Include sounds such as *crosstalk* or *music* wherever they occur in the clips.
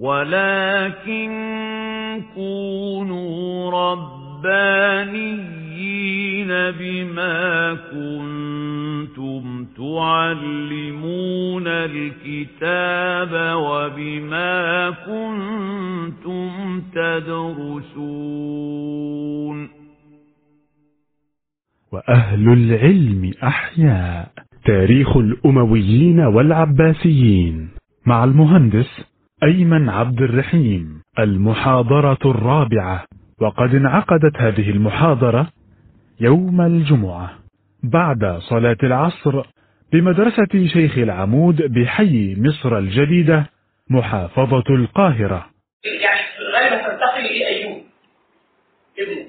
ولكن كونوا ربانيين بما كنتم تعلمون الكتاب وبما كنتم تدرسون وأهل العلم أحياء. تاريخ الأمويين والعباسيين. مع المهندس أيمن عبد الرحيم المحاضرة الرابعة. وقد انعقدت هذه المحاضرة يوم الجمعة. بعد صلاة العصر بمدرسة شيخ العمود بحي مصر الجديدة محافظة القاهرة. يعني غالبا تنتقل إلى أيوب. ابنه.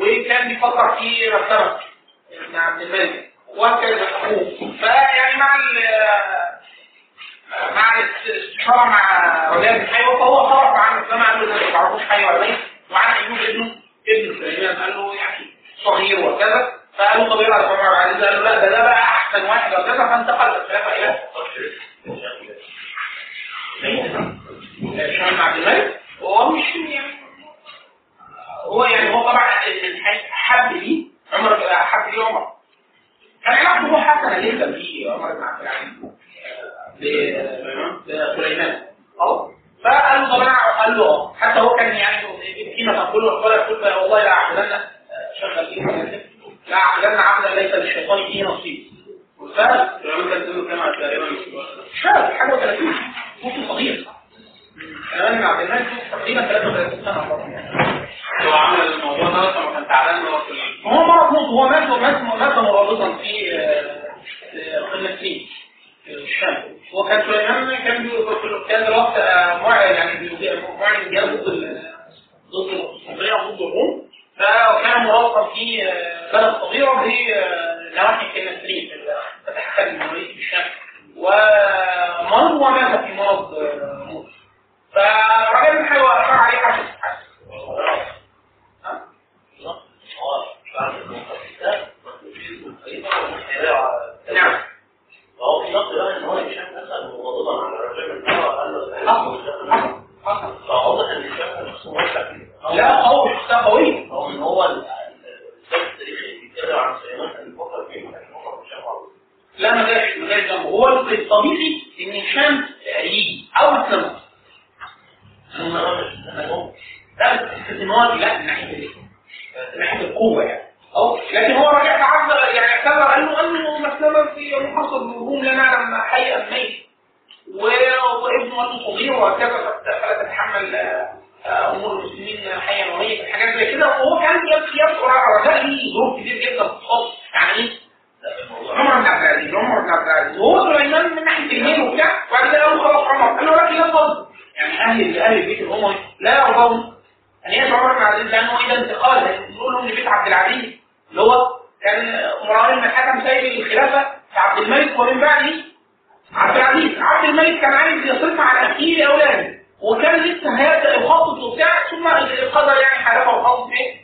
وكان بيفكر في مرتبه ابن عبد الملك. وكان فيعني مع مع الاستشاره مع ولاد الحي فهو صرف عن السماء قال له ما تعرفوش حي ولا ميت وعن ايوب ابنه ابن سليمان قال له يعني صغير وكذا فقال له طب إيه عمر العزيز قال له لا ده ده بقى أحسن واحد وكذا فانتقل الخلافه إلى هشام عبد الملك. وهو مش يعني هو يعني هو طبعا حب لي عمر حب لي عمر. كان علاقته حسنة جدا في عمر بن عبد العزيز. بسليمان خلاص فقال له طب أنا قال له آه حتى هو كان يعني فيما تقول وقال يقول والله لا اعبدن شغل لا اعبدن عبدا ليس للشيطان فيه نصيب. والفارس سليمان كان سنه كما تقريبا حاجة 30 ممكن صغير. كمان عبد الملك تقريبا 33 سنة. هو عمل الموضوع ده لما كان تعبان هو مرض موت هو مات مات مرابطا في قمتين الشام هو كان سليمان كان كان الوقت يعني معلن جهاد ضد ضد القسطنطينيه ضد الروم فكان مرابطا في بلد صغيره بنواحي كنسرين فتح كان المماليك في الشام ومرض ومات في مرض موت فالراجل الحي اشار عليه حاجة نعم فهو في نقطة بقى إن هو هشام اسأل مغضبا على الرجل بتاعه قال له فواضح إن هشام نفسه موسع لا هو شخصية قوية هو إن هو الكتاب التاريخي بيتكلم عن سليمان بيفكر فيه لا ما جاش ما جاش جنبه هو الطبيعي إن هشام يجي أو يتلمس لا بس إن هو لا من؟ من ناحية القوة يعني. أو لكن هو رجع تعذر يعني اعتذر قال له انه مسلما في محافظة الهجوم لا نعلم حي أم ميت. وابنه ولده صغير وهكذا فلا تتحمل أمور المسلمين حيا وميتا حاجات زي كده. وهو كان يذكر رجاء ليه ظروف كتير جدا خاص يعني إيه؟ عمر بن عبد العزيز عمر بن عبد العزيز. وهو سليمان من ناحية الميل وبتاع وبعد كده قال له خلاص عمر. قال له لا تظلم يعني أهل أهل البيت الأموي لا يرضون أن يدعو عمر بن عبد العزيز لأنه إذا انتقال نقول لهم لبيت عبد العزيز اللي هو كان مروان بن الحكم سايب الخلافه لعبد الملك ومن بعده عبد العزيز. عبد الملك كان عايز يصرف على أخيه لاولاده وكان لسه هيبدا يخطط وبتاع ثم القدر يعني حلفه وخطط إيه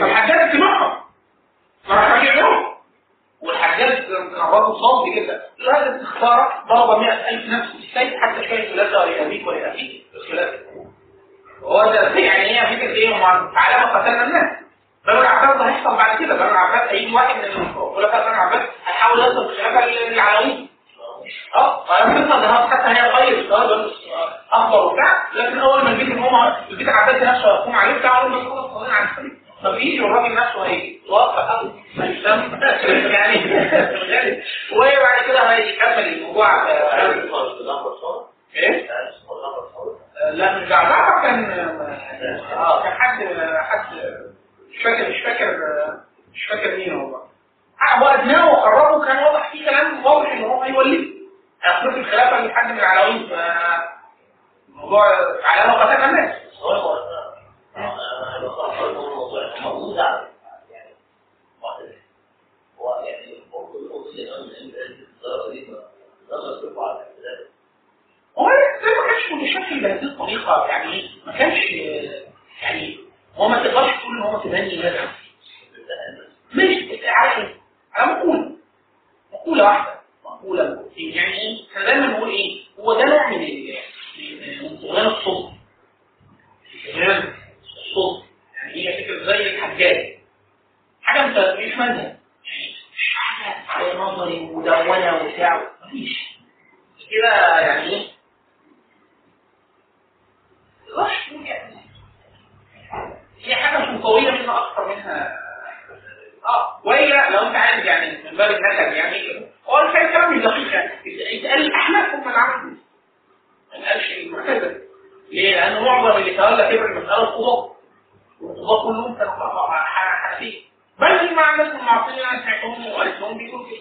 فالحجاج سمعهم. فراح راجع والحجاج برضه صامت كده. لازم تختار ضرب 100000 نفس السيف حتى كان ثلاثة لابيك ولابيك الخلاف هو ده يعني هي فكرة إيه؟ تعالى ما قتلنا الناس. بنو العباس ده هيحصل بعد كده. بنو العباس هيجي واحد من الخلفاء بنو العباس هيحاول يصل الخلافه للعلويين آه فلما ده حتى هي غير اخضر وبتاع. لكن أول ما البيت هم البيت العباسي نفسه هيقوم عليه بتاع اول ما خلاص صلينا على السبيل طب يجي الراجل نفسه هيجي واقف يعني وبعد كده هيكمل الموضوع إيه؟ لا مش جعفر كان آه كان حد حد مش فاكر مش فاكر مش فاكر مين والله وادناه وقربه كان واضح فيه كلام واضح إن هو هيوليه. هيخلف الخلافة من حد من العلاوين فالموضوع علامه قتل الناس. هو زي ما كانش متشكل بهذه الطريقة يعني ما كانش يعني هو ما تقدرش تقول ان هو متبني مثلا مش عارف على مقولة مقولة واحدة مقولة يعني إيه إحنا دايما نقول إيه هو ده نوع من من الصوت طغيان الصوت يعني هي فكرة زي الحجاج. حاجة انت مش مذهب يعني مش حاجة نظري مدونة وبتاع. مفيش. كده يعني إيه؟ يعني هي حاجة مش قوية منها أكثر منها. آه والا لو أنت عايز يعني من باب النكد يعني هو الكلام مش دقيق يعني. يتقال الأحناف هم عملوا ما قالش المعتزلة. ليه؟ لأن معظم اللي تولى كبر المساله القضاء. والقضاء كلهم كانوا حنفيه بل مع الناس المعصية أنا سمعتهم وقالتهم بيقولوا كده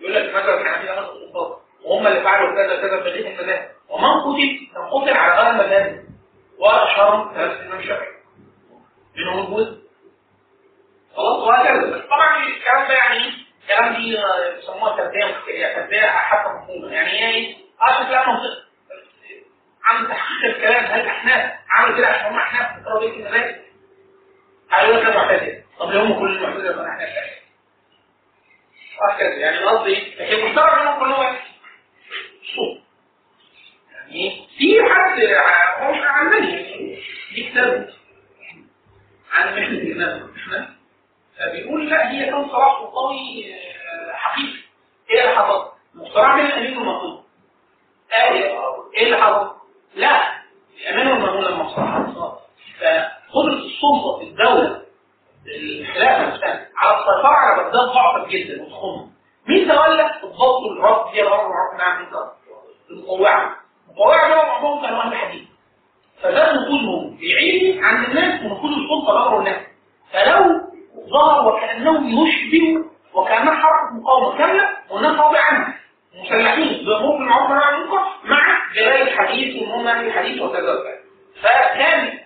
يقول لك مثلا الحنفيه ناس القضاء وهم اللي فعلوا كذا كذا بقيه المذاهب ومن قتل؟ كان قتل على غير المذاهب واشهرهم ثلاث الامام الشافعي منهم البوذي خلاص وهكذا. طبعا الكلام ده يعني الكلام دي بيسموها تربية تربية حتى مفهومة. يعني هي إيه؟ آه شكلها منطقي عن تحقيق الكلام هل احناف عملوا كده عشان هم احناف في تربيه المذاهب؟ قالوا لك معتزله طب هم كل المعتزله كانوا احناف وهكذا. يعني القصد إيه؟ لكن مشترك منهم كلهم يعني في حد هو مش علماني دي كتاب. عن محنه الامام إحنا بيقول لا هي كان صلاح سلطاني حقيقي. إيه اللي حصل؟ مخترع من الأمين المطلوب آه، إيه اللي حصل؟ لا الامانه والمامون لما صار فقدره السلطه في الدولة. الخلافه نفسها على السيطره على بغداد ضعفت جدا وتخم مين تولى الضبط والربط دي الامر والعرف نعم من المطوعه المطوعه دول معظمهم كانوا أهل حديث فده نفوذهم العلمي عند الناس ونفوذ السلطة بأمر الناس فلو ظهر وكانهم يشبهوا وكانها حركه مقاومة كاملة والناس راضيه عنها مسلحين بامور بالمعروف والنهي مع جلال الحديث وان هم الحديث وكذا وكذا. فكان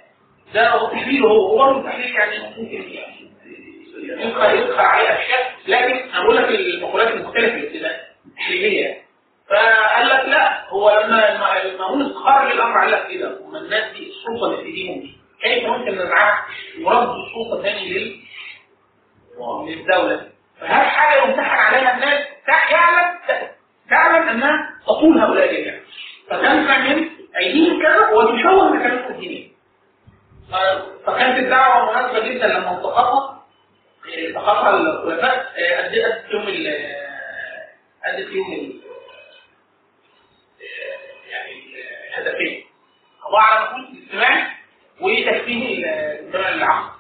ده تحليله هو وبرضه التحليل يعني ممكن يدخل يدخل عليه أشياء. لكن أنا بقول لك المقولات المختلفة الابتداء تحليلية. يعني. فقال لك لا هو لما المأمون خرج الامر قال لك كده وما الناس دي السلطة اللي في ايديهم دي كيف ممكن نزعها ورد السلطة ثاني لل للدولة؟ فهذه حاجة يمتحن عليها الناس؟ يعلم تعلم انها تطول هؤلاء جميعا. فتنفع من أيديهم كذا وتشوه مكانتهم الدينيه فكانت الدعوة مناسبة جدا لما انتقطها انتقطها الخلفاء ادت يوم ادت يوم يعني الهدفين؟ الله على نقول الاجتماعي وتكفيه الانتماء للعقل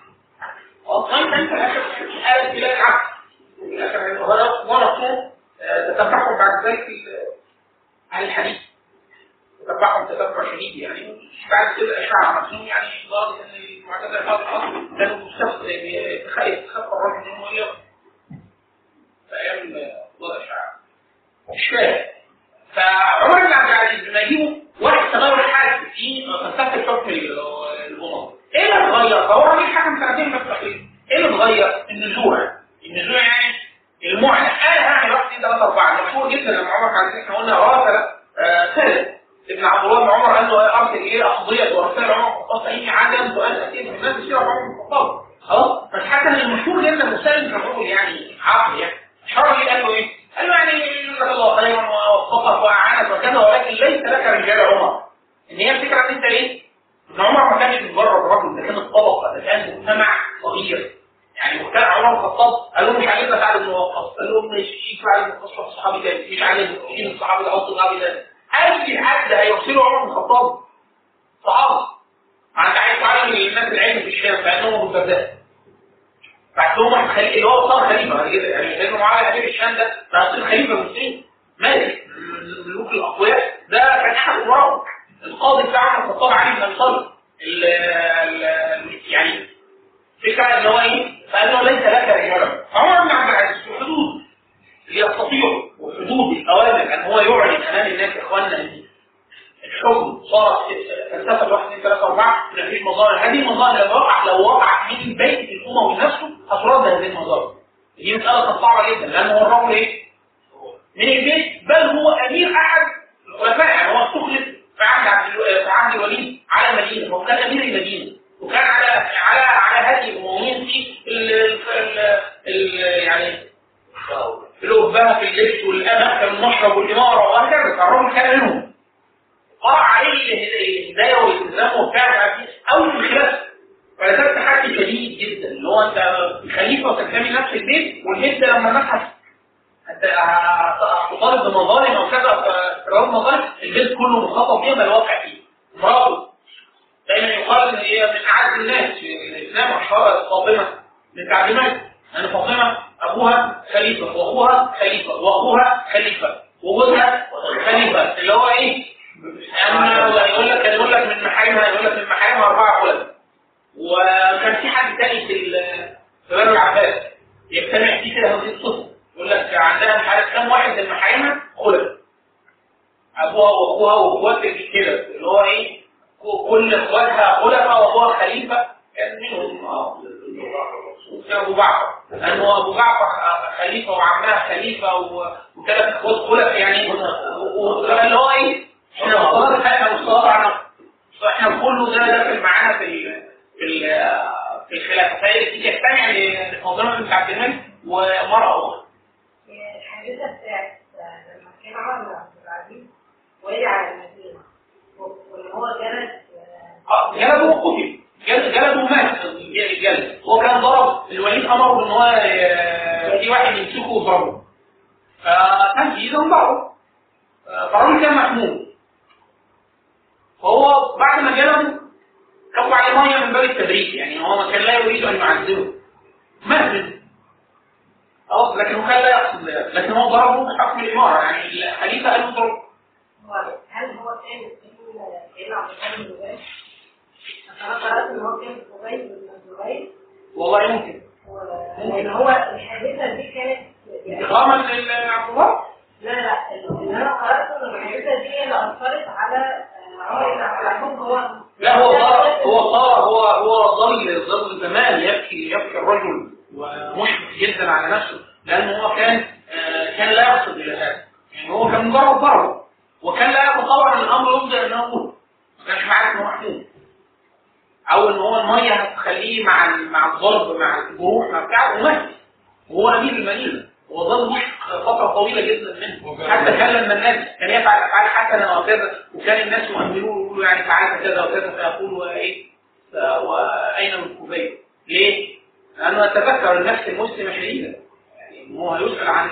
أصلا أنت قالت إلى العقل. في الآخر تتبعهم بعد ذلك أهل الحديث. تتبع شديد يعني. بعد كده إشاعة نفسهم يعني لدرجه إن المعتزلة في هذا العصر كانوا مستخدم تخيل تخاف الراجل ان هو في أيام وضع الاشاعه مش فاهم. فعمر بن عبد العزيز لما يجيبوا واحد تغير الحال في فلسفه الحكم الأمم. إيه اللي اتغير؟ فهو الراجل حكم سنتين بس إيه اللي اتغير؟ النزوع. النزوع يعني المعنى. أنا هعمل واحد اثنين ثلاثة اربعه مشهور جدا لما عمر كان إحنا قلنا راسل ثالث. ابن عبد الله بن عمر قال له ارسل إيه اقضيه ورسائل عمر الخطاب عدم سؤال اسئله من الناس يصير عمر الخطاب خلاص حتى المشهور جدا مسلم رجل يعني عقل يعني شرع قال له إيه؟ قال له يعني جزاك الله خيرا ووفقك واعانك وكذا ولكن ليس لك رجال عمر ان هي الفكرة ان انت إيه؟ ان عمر ما كانش مجرد رجل ده كانت طبقه ده كان مجتمع صغير يعني مختار عمر الخطاب قال لهم مش عاجبنا سعد بن وقاص قال لهم مش سعد بن وقاص الصحابي تاني مش عاجبنا في الصحابي ده الصحابي ده أي حد هيوصله عمر بن الخطاب؟ صحابه. أنت عايز تعلم الناس العلم في الشام فانهم بعد لهم واحد خليفة اللي هو صار خليفة. كده يعني لأنه معاه امير الشام ده بقى صار خليفة مسلم مالك؟ الملوك الأقوياء. ده كان أحد أمراء القاضي بتاع عمر الخطاب علي بن أبي طالب. يعني فكرة إن هو إيه؟ فانه ليس لك رجالا. عمر بن عبد العزيز في حدود يستطيع وحدود الأوامر ان هو يعلن أمام الناس إخواننا. ان الحكم صارت فلسفة 1 2 3 4 مفيش مظاهر. هذه المظاهر لو وقع لو وقع من بيت الاموي نفسه هترد هذه المظاهر. دي مسألة صعبة جدا لأن هو الرجل إيه؟ من البيت. بل هو أمير أحد الخلفاء يعني هو استخلف في عهد في عهد الوليد على المدينة هو كان أمير المدينة. وكان على على على هذه الامويين في ال يعني الأبهة في اللبس والأمة والمشرب والإمارة وهكذا فالرجل كان منهم قرأ عليه الهداية والالتزام وبتاع أو في الخلاف. فلذلك تحدي شديد جدا اللي هو أنت خليفة وتنتمي نفس البيت والبيت ده لما الناس هتطالب بمظالم أو كذا في مظالم البيت كله مخاطب بيه ما الواقع فيه. مراته دايما يقال إن هي من أعز الناس. في الإسلام اشهر فاطمه من تعليمات ان فاطمه أبوها خليفة وأخوها خليفة وأخوها خليفة وجوزها خليفة. اللي هو إيه؟ يعني يقول لك يقول لك من محارمها يقول لك من محارمها أربعة خلف وكان في حد تاني في في بني العباس يجتمع فيه كده هذه الصفه يقول لك عندها مش عارف كام واحد من محارمها خلف. أبوها وأخوها وأخواتها كده. اللي هو إيه؟ كل إخواتها خلفاء وهو خليفة. كان منهم. أبو جعفر. لأنه أبو جعفر خليفة وعمها خليفة وثلاث اخوات خلفاء يعني اللي هو إيه؟ إحنا مصطلح إحنا مصطلح إحنا كله ده داخل معانا في في في الخلافة. فهي تجتمع لفاطمة بنت عبد الملك ومرأة أخرى. الحادثة بتاعت لما كان عمر بن عبد العزيز وهي على المدينة هو جلد جلده وقتل. جلده ومات جلد هو كان ضرب الوليد أمره ان هو في واحد يمسكه ويضربه فتنجيزا ضربه فالراجل كان محمود. فهو بعد ما جلبه كفوا عليه مية من باب التبريد يعني هو كان لا يريد أن يعذبه. مات. خلاص لكن هو كان لا يقصد ذلك لكن هو ضربه بحكم الإمارة يعني الخليفه قال له ضرب. هل هو كان والله ممكن. لأن هو الحادثة دي كانت يعني اكراما لعبد الله لا لا اللي أنا قراته ان الحادثة دي اللي أثرت على لا هو صار هو صار هو هو ظل ظل زمان يبكي يبكي الرجل ومشفق جدا على نفسه لأنه هو كان آه، كان لا يقصد إلى هذا. يعني هو كان مجرد ضرب وكان لا يتصور ان الامر يبدا انه ما كانش عارف انه محمود. أو إن هو المية هتخليه مع مع الضرب مع الجروح مع بتاع ومات وهو امير المدينة. وظل فترة طويلة جدا منه. حتى كان لما الناس كان يفعل افعال حسنه وكذا وكان الناس يؤمنوه ويقولوا يعني فعلت كذا وكذا فيقول وايه ف- واين من كوبايه ليه؟ لأنه يتذكر النفس المسلمة شديدا. يعني هو هيسأل عن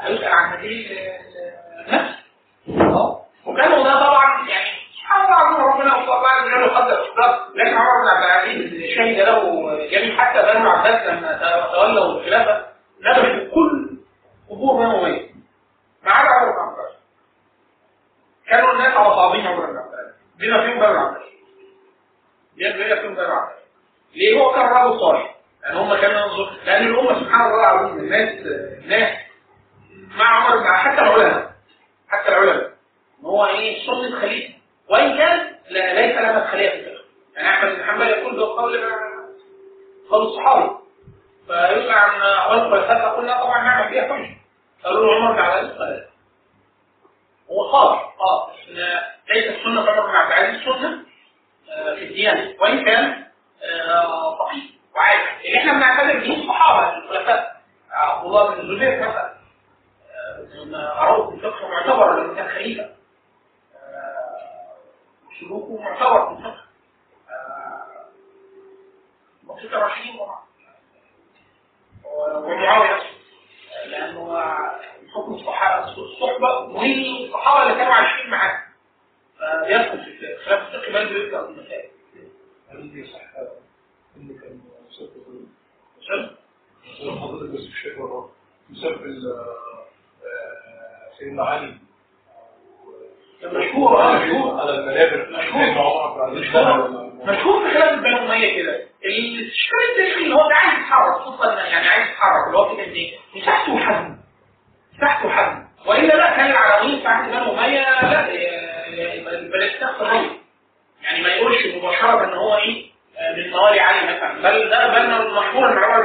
هيسأل عن هذه ال- النفس. أه؟ وكانوا ده طبعا يعني الله ربنا وصلى الله عليه وسلم قدر اختار لكن عمر بن عبد العزيز شهد له جميل. حتى بنو عباس لما تولوا الخلافة نبشوا كل قبور بنو أمية. ما عدا عمر بن عبد العزيز كانوا الناس على صعبين عمر بن عبد العزيز بما فيهم بنو عبد العزيز بما فيهم بنو عبد العزيز ليه هو كان راجل صالح؟ لأن هم كانوا ينظر لأن الأمة سبحان الله العظيم الناس الناس مع عمر بن حتى العلماء. حتى العلماء. إن هو إيه سنه خليفه وان كان لا ليس لها مدخليه في الفقه يعني أحمد بن حنبل يقول بقول قول الصحابي فيقول عن اول الخلفاء قلنا طبعا نعمل فيها حجة. قالوا له عمر بن عبد قال هو صالح آه إن ليست سنه عمر بن عبد العزيز آه، في الديانة. وإن كان آه، فقيه وعارف اللي إحنا بنعتبر به الصحابه الخلفاء عبد الله بن الزبير مثلا أروه في الفقه معتبر لما كان خليفة. سلوكه معتبر في الفقه آه، بسيط الرشيد ومعاوية آه، لأنه حكم الصحبة والصحابة اللي كانوا عايشين معاه فبيدخل في خلاف الفقه بل بيبدأ المسائل هل دي صح ان كان حضرتك بس بره مسبب سيدنا علي. مشهور آه مشهور. على المنابر مشهور. مشهور. في خلاف البني اميه كده. الشكل التاريخي اللي هو ده عايز يتحرك خصوصا يعني عايز يتحرك اللي هو كده إيه مساحته حجم مساحته حجم وإلا لا كان في عهد بني أمية لا بل تاخد يعني ما يقولش مباشرة إن هو إيه آه، من موالي علي مثلا. بل ده بل المشهور ان عمر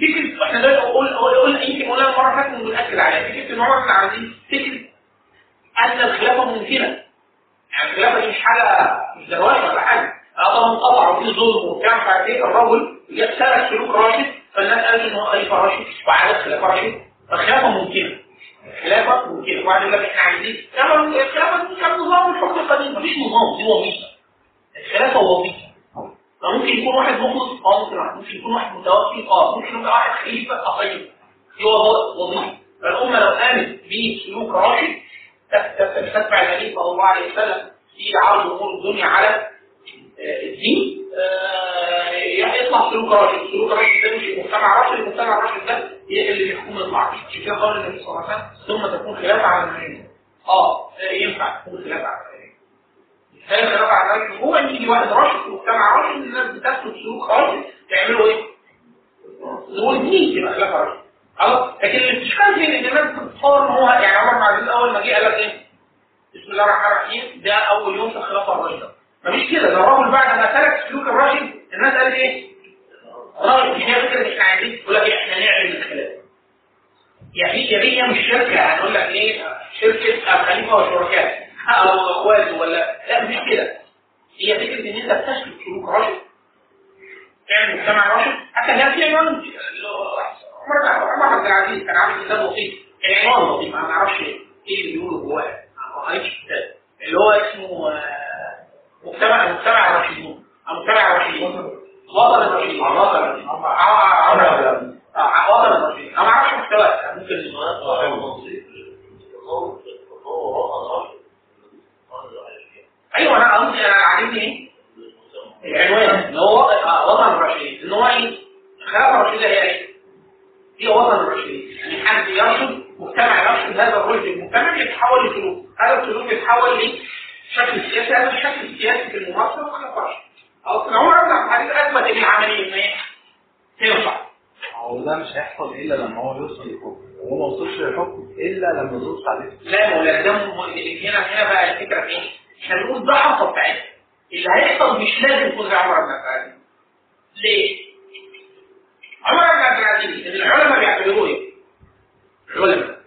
فكرة إحنا دايما قول يمكن قلنا المره اللي فاتت بنأكد عليها فكرة إن بن عبد العزيز فكرة أن الخلافة ممكنة. يعني الخلافة دي مش حاجة مش زواج ولا حاجة. آه طبعا قطع وفي ظلم وبتاع مش عارف إيه. الرجل سلك سلوك راشد فالناس قالت إن هو خليفه راشد وعاد خلافة راشد. فالخلافه ممكنة. الخلافة ممكنة. وبعد يقول لك إحنا عايزين الخلافة دي كان نظام الحكم القديم. مفيش نظام. دي وظيفة. الخلافة وظيفة. فممكن يكون واحد مخلص آه ممكن ممكن يكون واحد متوفي آه ممكن يبقى واحد خليفة طيب دي وظ- وظيفه فالأمة لو قامت بسلوك راشد تت- تتبع النبي صلى الله عليه وسلم في عرض امور الدنيا على آه، الدين. آه، يطلع سلوك راشد. سلوك راشد ده مش مجتمع راشد المجتمع الراشد ده هي اللي بيحكم يطلع عشان كده قال النبي صلى الله عليه وسلم؟ ثم تكون خلافة على المدينة آه ينفع تكون خلافة على خلافه على المدينة هو يجي واحد راشد مجتمع راشد الناس بتسلك سلوك راشد تعملوا إيه؟ الدين يبقى خلافه راشد خلاص لكن الاشكال فين ان الناس بتتصور ان هو يعني عمر بن عبد اول ما جه قال لك إيه؟ بسم الله الرحمن الرحيم ده اول يوم في الخلافه الراشده مفيش كده ده الراجل بعد ما سلك سلوك الراشد الناس قالت إيه؟ راجل مش هي فكره إحنا عايزين يقول لك إيه؟ إحنا نعمل الخلافه يعني هي مش شركه هنقول لك إيه شركه خليفه وشركاء أو اخواته ولا لا مش كده. هي فكرة إن أنت تسلك سلوك راشد. تعمل مجتمع راشد. حتى كان في عنوان عمر عمر عبد العزيز كان عامل كتاب لطيف العنوان لطيف ما نعرفش إيه اللي بيقوله جواه ما قريتش الكتاب. اللي هو اسمه آه، مجتمع مجتمع الراشدين أو مجتمع الراشدين. وطن الراشدين وطن آه، وطن الراشدين أنا ما أعرفش محتواه ممكن أيوه أنا قصدي أنا عاجبني إيه؟ العنوان اللي هو وطن آه، الراشدين. إن هو إيه؟ الخلافه الراشده هي إيه؟ هي وطن الراشدين. يعني حد يرشد مجتمع يرشد هذا الرشد المجتمع يتحول لسلوك. هذا السلوك يتحول لشكل سياسي هذا الشكل السياسي في الممارسة والخلافه الراشده اصل عمر بن عبد العزيز اثبت ان العملية. إن إيه؟ تنفع. هو ده مش هيحصل إلا لما هو يوصل للحكم وهو ما وصلش للحكم إلا لما يدوس عليه. لا مولانا ده هنا هنا بقى الفكرة في إيه؟ إحنا بنقول ده حصل ساعتها اللي هيحصل مش لازم يكون زي عمر بن عبد العزيز ليه؟ عمر بن عبد العزيز إن العلماء بيعتبروه إيه؟ العلماء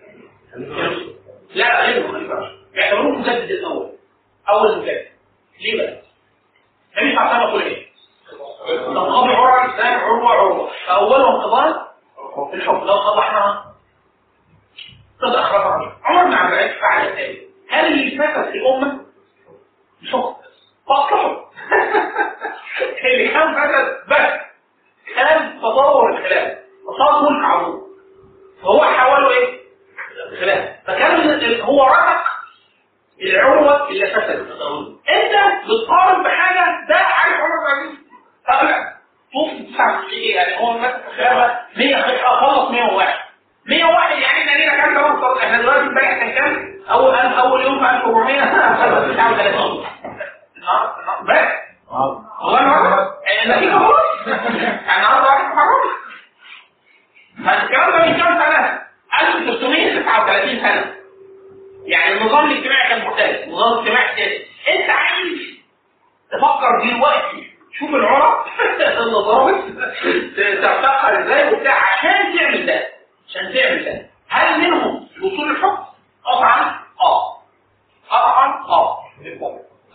لا غير خليفه بيعتبروه المجدد الأول أول مجدد ليه بقى؟ النبي صلى الله عليه وسلم إيه؟ تنقضي عروه الاسلام عروة عروه فاولهم قضاء الحكم لو صلحناها قد أخرجها عمر بن عبد العزيز فعل ذلك هل اللي فسد الأمة؟ شخص فاصلحه. *laughs* اللي كان فسد بس كان تطور الخلاف وصار ملك العمود فهو حوله إيه؟ الخلاف. فكان هو رفق العروة اللي فسدت أنت بتقارن بحاجة ده عارف عمر بن عبد العزيز شوف في إيه؟ يعني هو ماسك خلافة 100 خلص 101 101 يعني إحنا لينا كام؟ كمان إحنا دلوقتي امبارح كان كام؟ أول أول يوم *laughs* في 1400 سنة 39 بس غير النهارده ده سنة؟ 1339 سنة. يعني النظام الاجتماعي كان مختلف. أنت عايز تفكر دلوقتي *laughs* النظام تعتقد إزاي وبتاع. عشان تعمل ده عشان تعمل ده. هل منهم وصول الحكم؟ طبعا آه طبعا آه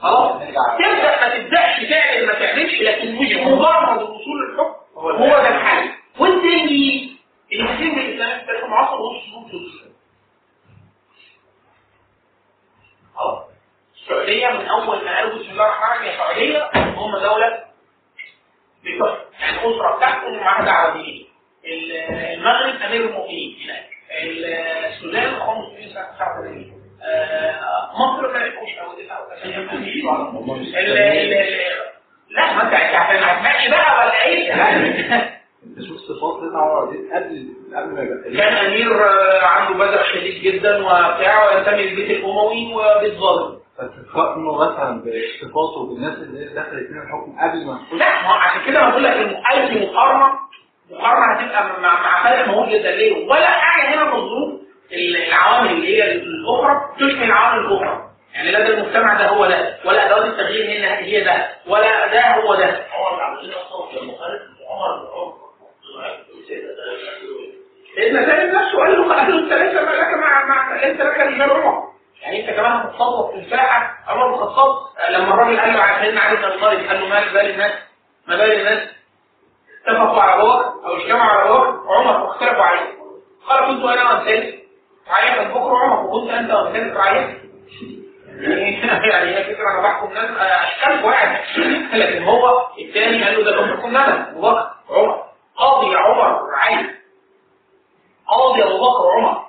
خلاص تبدا ما تبداش تعمل ما تعملش لكن مش مجرد وصول الحكم هو ده الحل والتاني المسلمين بالاسلام في تاريخ المعاصر هو سلوك الاسلام خلاص السعودية من أول ما قالوا بسم الله الرحمن الرحيم يا سعودية هم دولة بتحكم يعني أسرة بتحكم ومعاها دينيه المغرب أمير المؤمنين هناك. السودان اخوان المسلمين سنه 89 مصر ما لقوش لا ما انت هتمشي بقى ولا إيه؟ شوف صفات سيدنا عمر دي؟ قبل قبل ما يبقى. كان أمير آه، عنده بذخ شديد جدا وبتاع وينتمي للبيت الأموي وبيت ظالم. فتقارنه مثلا بصفاته بالناس اللي دخلت من الحكم قبل ما تخش. لا ما عشان كده بقول لك أي مقارنة مقارنة هتبقى مع مع فرق مهول جدا. ليه؟ ولا حاجة هنا من الظروف ال- العوامل اللي هي الأخرى تشمل العوامل الأخرى. يعني لا ده المجتمع ده هو ده. ولا أدوات التغيير هنا هي ده. ولا ده هو ده. سيدنا زيد نفسه قال له قال له انت ليس لك مع مع ليس لك إلا عمر. يعني انت كمان هتتصرف في الساحه عمر بن الخطاب لما الراجل قال له سيدنا علي بن أبي طالب قال له ما بال الناس؟ ما بال الناس؟ اتفقوا على بكر أو اجتمعوا على بكر عمر واختلفوا عليه. قال كنت أنا وأنت. عيا بكر عمر وكنت أنت وأنت. عيا *laughs* يعني هي فكرة أنا بحكم ناس أشكال واحد. *laughs* لكن هو الثاني قال له ده بحكم أنا. ابو بكر عمر. قاضي عمر عين قاضي أبو بكر وعمر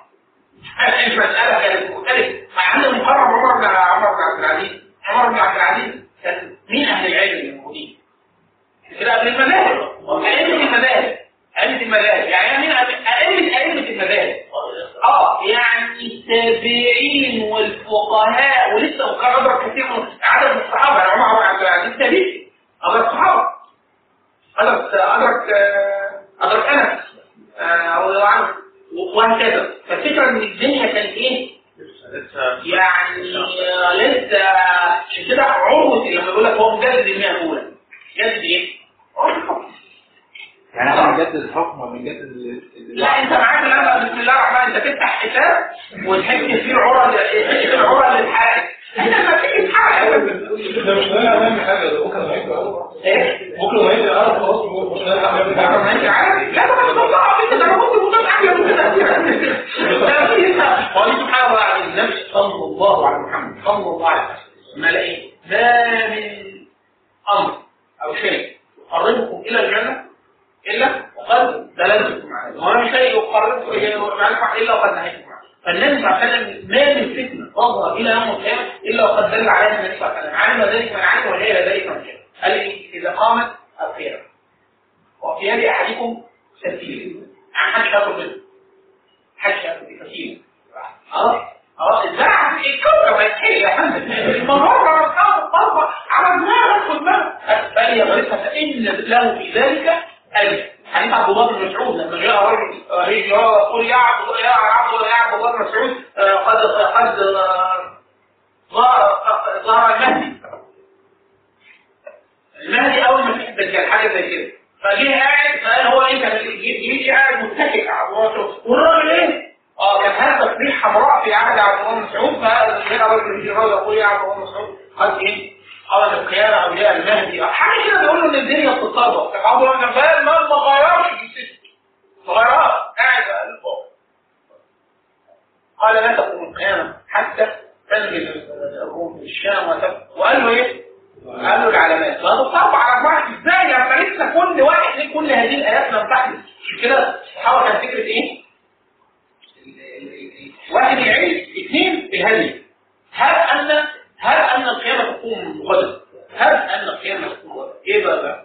المساله كانت مختلفه مع ان المقرب عمر بن عمر بن عبد العزيز. عمر بن عبد العزيز كان مين أهل العلم الموجودين؟ كده قبل المذاهب ائمه المذاهب ائمه المذاهب يعني مين ائمه ائمه المذاهب آه يعني التابعين والفقهاء ولسه وكان ادرك كثير من عدد من الصحابة. يعني عمر بن عبد العزيز تابعي ادرك الصحابة. ادرك ادرك آه، ادرك أنس آه، رضي الله عنه. وهكذا. فالفكرة إن الدنيا كانت إيه؟ يعني لسه عشان كده عروه لما بيقول لك هو مجدد المئة الأولى. جدد إيه؟ عروة الحكم. يعني إحنا بنجدد الحكم ولا بنجدد ال- ال- لا أنت معاك الآن بسم الله الرحمن أنت تفتح حساب وتحكي فيه العرى اللي العرى اللي اتحرقت أنت لما تيجي تحرق ده مش ناوي نعمل حاجة. ده بكرة ما إيه؟ بكرة ما يجي أعرف خلاص. مش ناوي ما انت عارف؟ لا ده مش مصلحة. أنت ده أنا كنت مصلحة. أحلى من كده. *laughs* والله سبحان الله العظيم النبي صلى الله على محمد صلى الله عليه وسلم. ما لقيت ما من أمر أو شيء. يقربكم إلى الجنة؟ إلا وقد دللتكم عليه وما شيء يقربكم المعرفه إلا وقد نهيتكم عنه فالنبي صلى الله عليه وسلم ما من فتنة تظهر إلى يوم القيامة إلا وقد دل عليها النبي صلى الله عليه وسلم. علم ذلك من علم وجهل ذلك من جهل قال لي إذا قامت القيامة. وفي يد احدكم سفينه يعني محدش ياخد منه. محدش ياخد بكثير خلاص؟ خلاص. الزرع الكوكب هيتحرق يا فندم. والخاطر الضربة على دماغك خد بالك بل يغرسها فإن له في ذلك أجر حديث عبد الله بن مسعود لما جاء رجل رجل يقول يا عبد الله يا عبد يا عبد الله بن مسعود آه، قد قد آه، ظهر ظهر المهدي. المهدي أول ما في الدجال حاجة زي كده. فجه قاعد فقال هو إيه؟ كان يجي قاعد متكئ على الراسه والراجل إيه؟ آه كان هذا ريح حمراء في عهد عبد الله بن مسعود. فجاء راجل يقول يا عبد الله بن مسعود قال إيه؟ قال القيامه أو جاء المهدي. حاجة كده بيقول له إن الدنيا الله بن مسعود ما ما غيرش في ما غيرش قاعد قال فوق قال لا تقوم القيامة حتى تنزل الروم الشام وقال له إيه؟ قال له العلامات. ما تصعب على واحد إزاي لما لسه كل واحد ليه كل هذه الآيات لم تحدث مش كده؟ الصحابه كان فكرة إيه؟ واحد يعيش اثنين الهدي. هل أن هل أن القيامة تقوم غدا؟ هل أن القيامة تقوم غدا؟ إيه بقى؟ بقى؟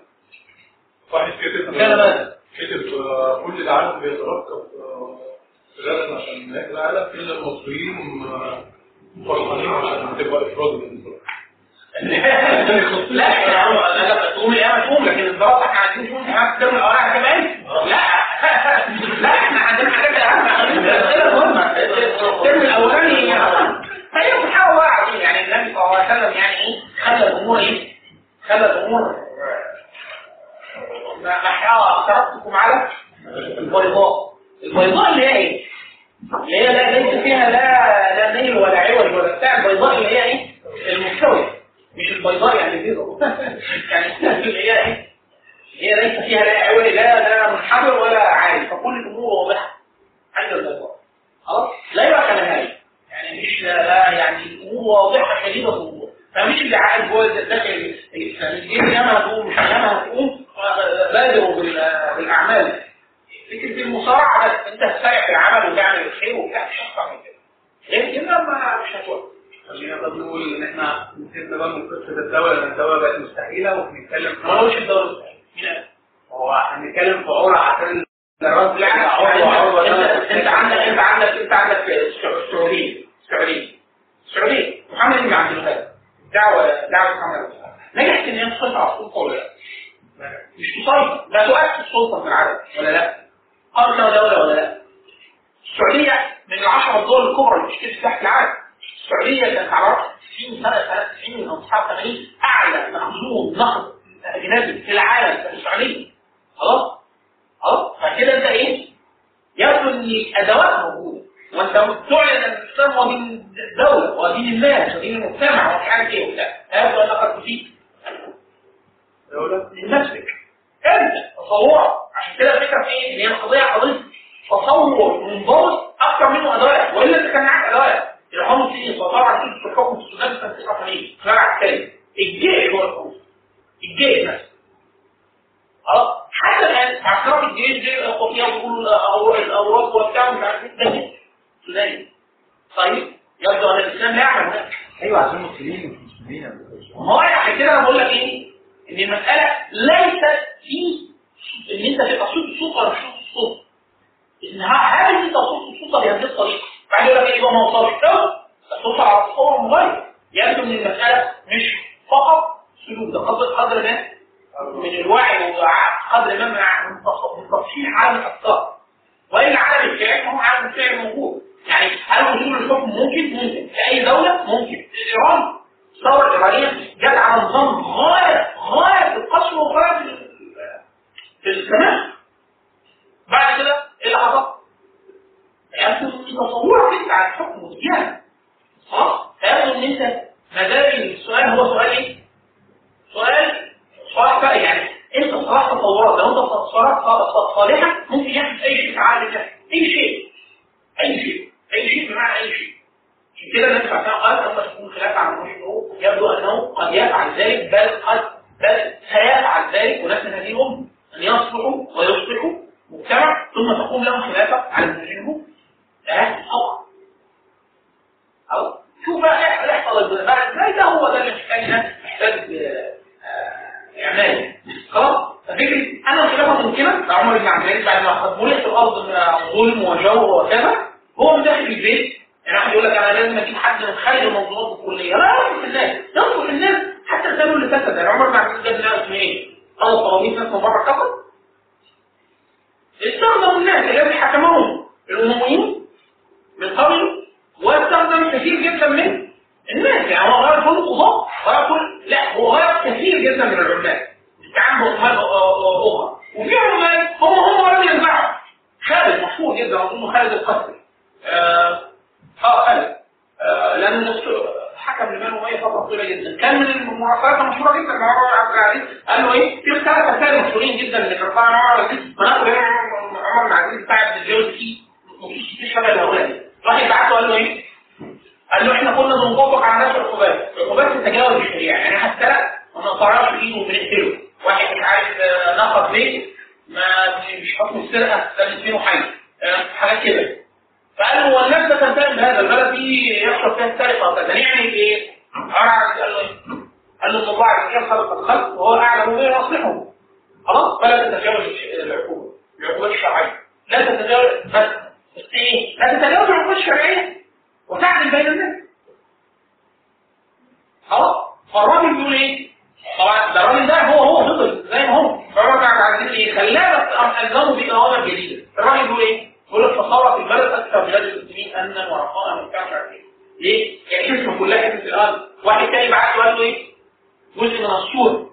صحيح كتب كان ماذا؟ كتب كل العالم بيتركب آه، غدا عشان نهاية العالم إلا المصريين آه، فرحانين عشان تبقى إفراد الإنسان لا لا لا أنا تقوم القيامه تقوم لكن الدراسه إحنا عايزين نشوف معاك تكمل اوراق كمان؟ لا. لا إحنا عندنا حاجات اهم الترم الأولاني هي في الحاله يعني, يعني النبي صلى الله عليه وسلم يعني إيه؟ خلى الأمور إيه؟ خلى الأمور. محاها تركتكم على البيضاء. البيضاء اللي هي إيه؟ اللي هي لا ليس فيها لا لا ميل ولا عوج ولا بتاع. البيضاء اللي هي إيه؟ المستوية. مش البيضاء يعني البيضاء. *laughs* يعني اللي هي إيه؟ هي ليس فيها لا عوج لا لا منحدر ولا عالي فكل الأمور واضحة. عند البيضاء. خلاص؟ لا يعقل هذه يعني مش لا يعني الأمور واضحه شديده الأمور فمش اللي عاقل جوه داخل الدين لما هتقوم مش لما هتقوم؟ بادروا بال- بالأعمال. فكرة المصارعة بس أنت هتسارع في العمل وتعمل الخير وبتاع مش أكتر من كده. غير كده ما مش هتوقف. خلينا بقى نقول إن إحنا نسيبنا بقى من قصة الدولة لأن الدولة بقت مستحيلة وبنتكلم ما قلتش الدولة قال؟ هو هنتكلم في عرى عشان وعرض أنت انت عندك أنت عندك أنت عندك السعوديه السعوديه السعوديه محمد بن عبد الوهاب دعوة دعوة محمد بن نجحت إن هي تسيطر على السلطة ولا لأ؟ مش تسيطر ده تؤسس السلطة من العدد ولا لأ؟ لها دولة ولا لأ؟ السعودية من العشر الدول الكبرى اللي بتشتري سلاح في العالم السعودية كانت على رأس 90 سنة سنة 90 أو 89 أعلى مخزون نقد أجنبي في العالم كان السعودية خلاص؟ خلاص؟ فكده أنت إيه؟ يبدو إن الأدوات موجودة وانت تعلن الاسلام هو دين الدولة ودين الناس ودين المجتمع ومش عارف إيه وبتاع هذا قد تفيد دوله لنفسك انت تصورك عشان كده الفكرة في إيه؟ ان هي القضية قضيه تصور منضبط أكثر منه ادوات والا انت كان معاك ادوات الحكم في السيطره على كل الحكم في السودان سنه 89 خلال عسكري الجيش هو الحكم الجيش نفسه خلاص حتى الان عسكرات الجيش دي الخفيه بيقولوا الاوراق وبتاع مش عارف إيه ده سوداني طيب يبدو أن الاسلام لا يعمل هذا أيوه عشان مسلمين مش مسلمين ما هو عشان كده أنا بقول لك إيه؟ إن المسألة ليست في إن أنت تبقى صوت الصوت ولا مش صوت الصوت. إن هل انت صوت الصوت بهذه الطريقة؟ بعد يقول لك إيه ما وصلش الصوت على التصور المغير. يبدو إن المسألة مش فقط سلوك ده قدر قدر ما من الوعي وقدر ما من تصحيح عالم الافكار. والا عالم الفعل هو عالم الفعل موجود. يعني هل وصول الحكم ممكن؟ ممكن. في أي دولة؟ ممكن. إيران الثورة الإيرانية جت على نظام غاية غاية في القسوة وغاية في ال- في السماح بعد كده إيه اللي حصل؟ إن تصورك أنت على الحكم وزيادة خلاص؟ إن أنت ما دام السؤال هو سؤال إيه؟ سؤال صالح بقى يعني أنت صلاح تصورات لو أنت تصورات صالحة ممكن يحدث أي شيء في الله أي شيء أي شيء أي شيء بمعنى أي شيء عشان كده عليه وسلم قال لما تكون خلاف عن مشروع يبدو أنه قد يفعل ذلك بل قد بل سيفعل ذلك وناس من هذه الأمة أن يصلحوا ويصلحوا مجتمع ثم تقوم لهم خلافه على منهجهم لا طبعا أو شوف بقى إيه يحصل بعد ده هو ده اللي محتاج ناس محتاج آه، آه، إعمال. خلاص؟ ففكرة أنا الخلافه ممكنة لعمر بن عبد العزيز بعد ما ملئ في الأرض من ظلم وجور وكذا هو داخل البيت. يعني واحد يقول لك أنا لازم أجيب حد من خارج المنظومات الكلية. لا ينصح الناس. ينصح الناس. حتى الزمن اللي فسد يعني عمر عبد العزيز جاب لنا إيه؟ خلص طوابير ناس من بره كفر. استخدموا الناس الذي حكمهم الامويين من قبل واستخدم كثير جدا من الناس. يعني هو غير كل القضاء غير كل لا هو غير كثير جدا من العمال. استعان بعمال أخرى وفي عمال هم هم لم ينفعوا. خالد مشهور جدا أظن خالد القسري. آه آه خالد آه لأنه دكتور حكم لمن وهي فتره طويلة جدا. كان من المراسلات المشهورة جدا مع عمر عبد العزيز. قال له إيه؟ في ثلاث رسائل مشهورين جدا اللي كانوا عن عمر بن العزيز مناقب عمر بن العزيز بتاع ابن الجوزي فيه نصوص كتير شبه الهؤلاء دي. راح يبعته قال له إيه؟ قال له إحنا كنا بنطبق على ناس العقوبات. العقوبات تتجاوز الشريعة. يعني إحنا السرق ما نقطعش ايده وبنقتله. واحد مش عارف آه، نقض بيت ما مش حكم السرقة ده ندفنه حي آه، حاجات كده. فقال له هو الناس ده تنتهي بهذا البلد دي يحصل فيها السرقة وكذا نعمل إيه؟ قال له؟ قال له وجل خلق الخلق وهو أعلم بما يصلحهم خلاص فلا تتجاوز العقوبة العقوبات الشرعيه لا تتجاوز بس إيه؟ لا تتجاوز العقوبات الشرعية وتعدل بين الناس خلاص فالراجل بيقول إيه؟ طبعا ده الراجل ده هو هو فضل زي ما هو فالراجل عايزين إيه؟ خلاه بس بيه اوامر جديدة الراجل بيقول إيه؟ بيقول لك تصورت البلد أكثر بلاد المسلمين امنا ورخاء مش عارف إيه ليه؟ يعني حكمه كلها حكمه الأرض واحد تاني بعت له قال له إيه؟ جزء من السور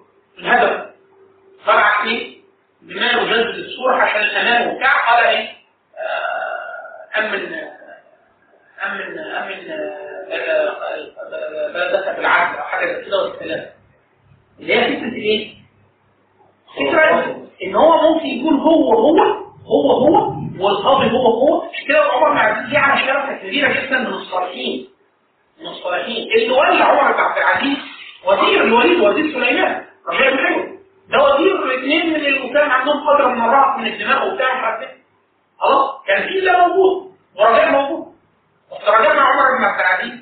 يمدد السور عشان الامان وبتاع قال إيه آه، امن امن امن آه، بلدك بالعدل أو حاجة زي كده والسلام اللي هي فكرة إيه؟ فكرة إن هو ممكن يكون هو هو هو هو والقاضي هو هو كده عمر بن عبد العزيز على شركه كبيرة جدا من الصالحين. من الصالحين. اللي ولى عمر بن عبد العزيز وزير الوليد وزير سليمان ربيع بن حلو ده وزير الاثنين من اللي كان عندهم قدر من الرعب من الدماء وبتاع مش خلاص؟ كان في ده موجود ورجاء موجود. بس رجاء مع عمر بن عبد العزيز.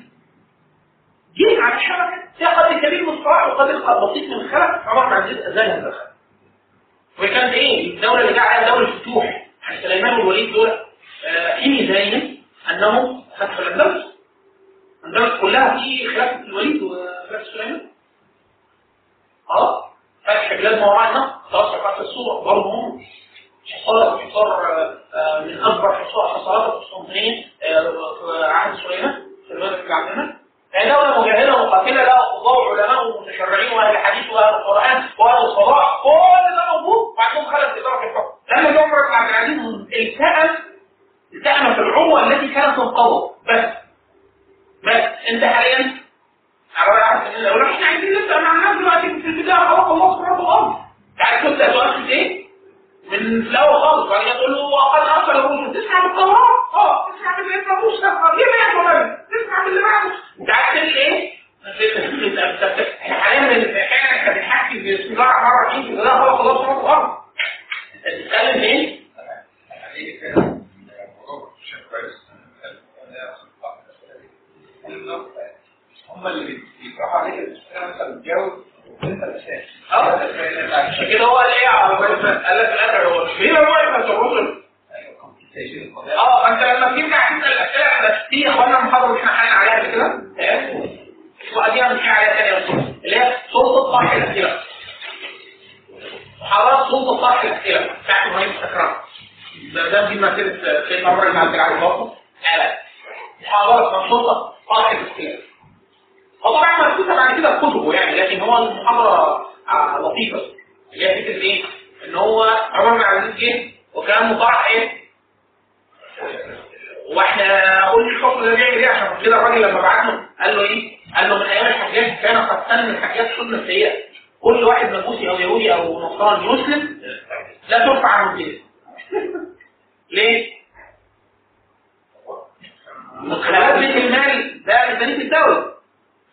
جه على الشبكه فيها قدر كبير من الصلاح وقدر بسيط من الخلق عمر بن عبد العزيز ازالها من الخلق وكانت إيه؟ الدولة اللي جاء عليها دولة فتوح سليمان والوليد دول آه، في ميزانية انهم فتحوا الأندلس. الأندلس كلها في خلافه الوليد وخلافه سليمان. خلاص فتح بلاد موعدنا خلاص رفعت الصورة. برضه هم حصار حصار آه، آه، من أكبر حصار حصارات القسطنطينية آه، في عهد سليمان سليمان بن عبد الملك. دولة مجاهدة مقاتلة لها قضاة وعلماء ومتشرعين وأهل الحديث وأهل القرآن وأهل الصلاح كل ده موجود وعندهم خلل في إدارة الحكم. لما جه عمر بن عبد العزيز التأم التأم في العروة التي كانت تنقضض بس بس أنت حاليا على رأي عبد الله إحنا عايزين نبدأ مع الناس دلوقتي في البداية خلاص الله سبحانه وتعالى. تعال كنت هتوقف إيه؟ من الأول خالص تقول له وقد الرسل تسمع بالتوراه آه تسمع باللي انت تسمع ليه ما يعمل تسمع باللي بعده أنت عارف تعمل إيه؟ إحنا حاليا أحيانا إحنا بنحكي بسم الله الرحمن الرحيم في البدايه خلاص سبحانه وتعالى أنت بتتكلم إيه؟ هم اللي بيفتحوا عليك مثلا بتجاوب آه عشان كده هو قال إيه قال لك في الآخر هو هي روايه الرسل آه انت لما بترجع تسال الاسئله إحنا في اخوانا محاضره إحنا حالين عليها قبل كده؟ تمام واديها مش عليها تاني بس اللي هي سلطه طرح الأسئلة. محاضرات سلطه طرح الأسئلة. بتاعت إبراهيم السكران ده ده دي مسيرة سيدنا عمر بن عبد العزيز. برضه لا. محاضره سلطه طرح الأسئلة. هو طبعا مكتوبه بعد كده في كتبه يعني لكن هو المحاضره آه، لطيفه اللي هي فكرة إيه؟ إن هو عمر بن عبد العزيز جه وكان مطرح إيه؟ وإحنا قلنا الحكم ده بيعمل إيه عشان كده الراجل لما بعت له قال له إيه؟ قال له من أيام الحجاج كان قد سن الحجاج سنة سيئة كل واحد مجوسي أو يهودي أو نصراني يسلم لا ترفع عنه الجزيه *laughs* ليه؟ مدخلات بيت المال ده ميزانيه الدولة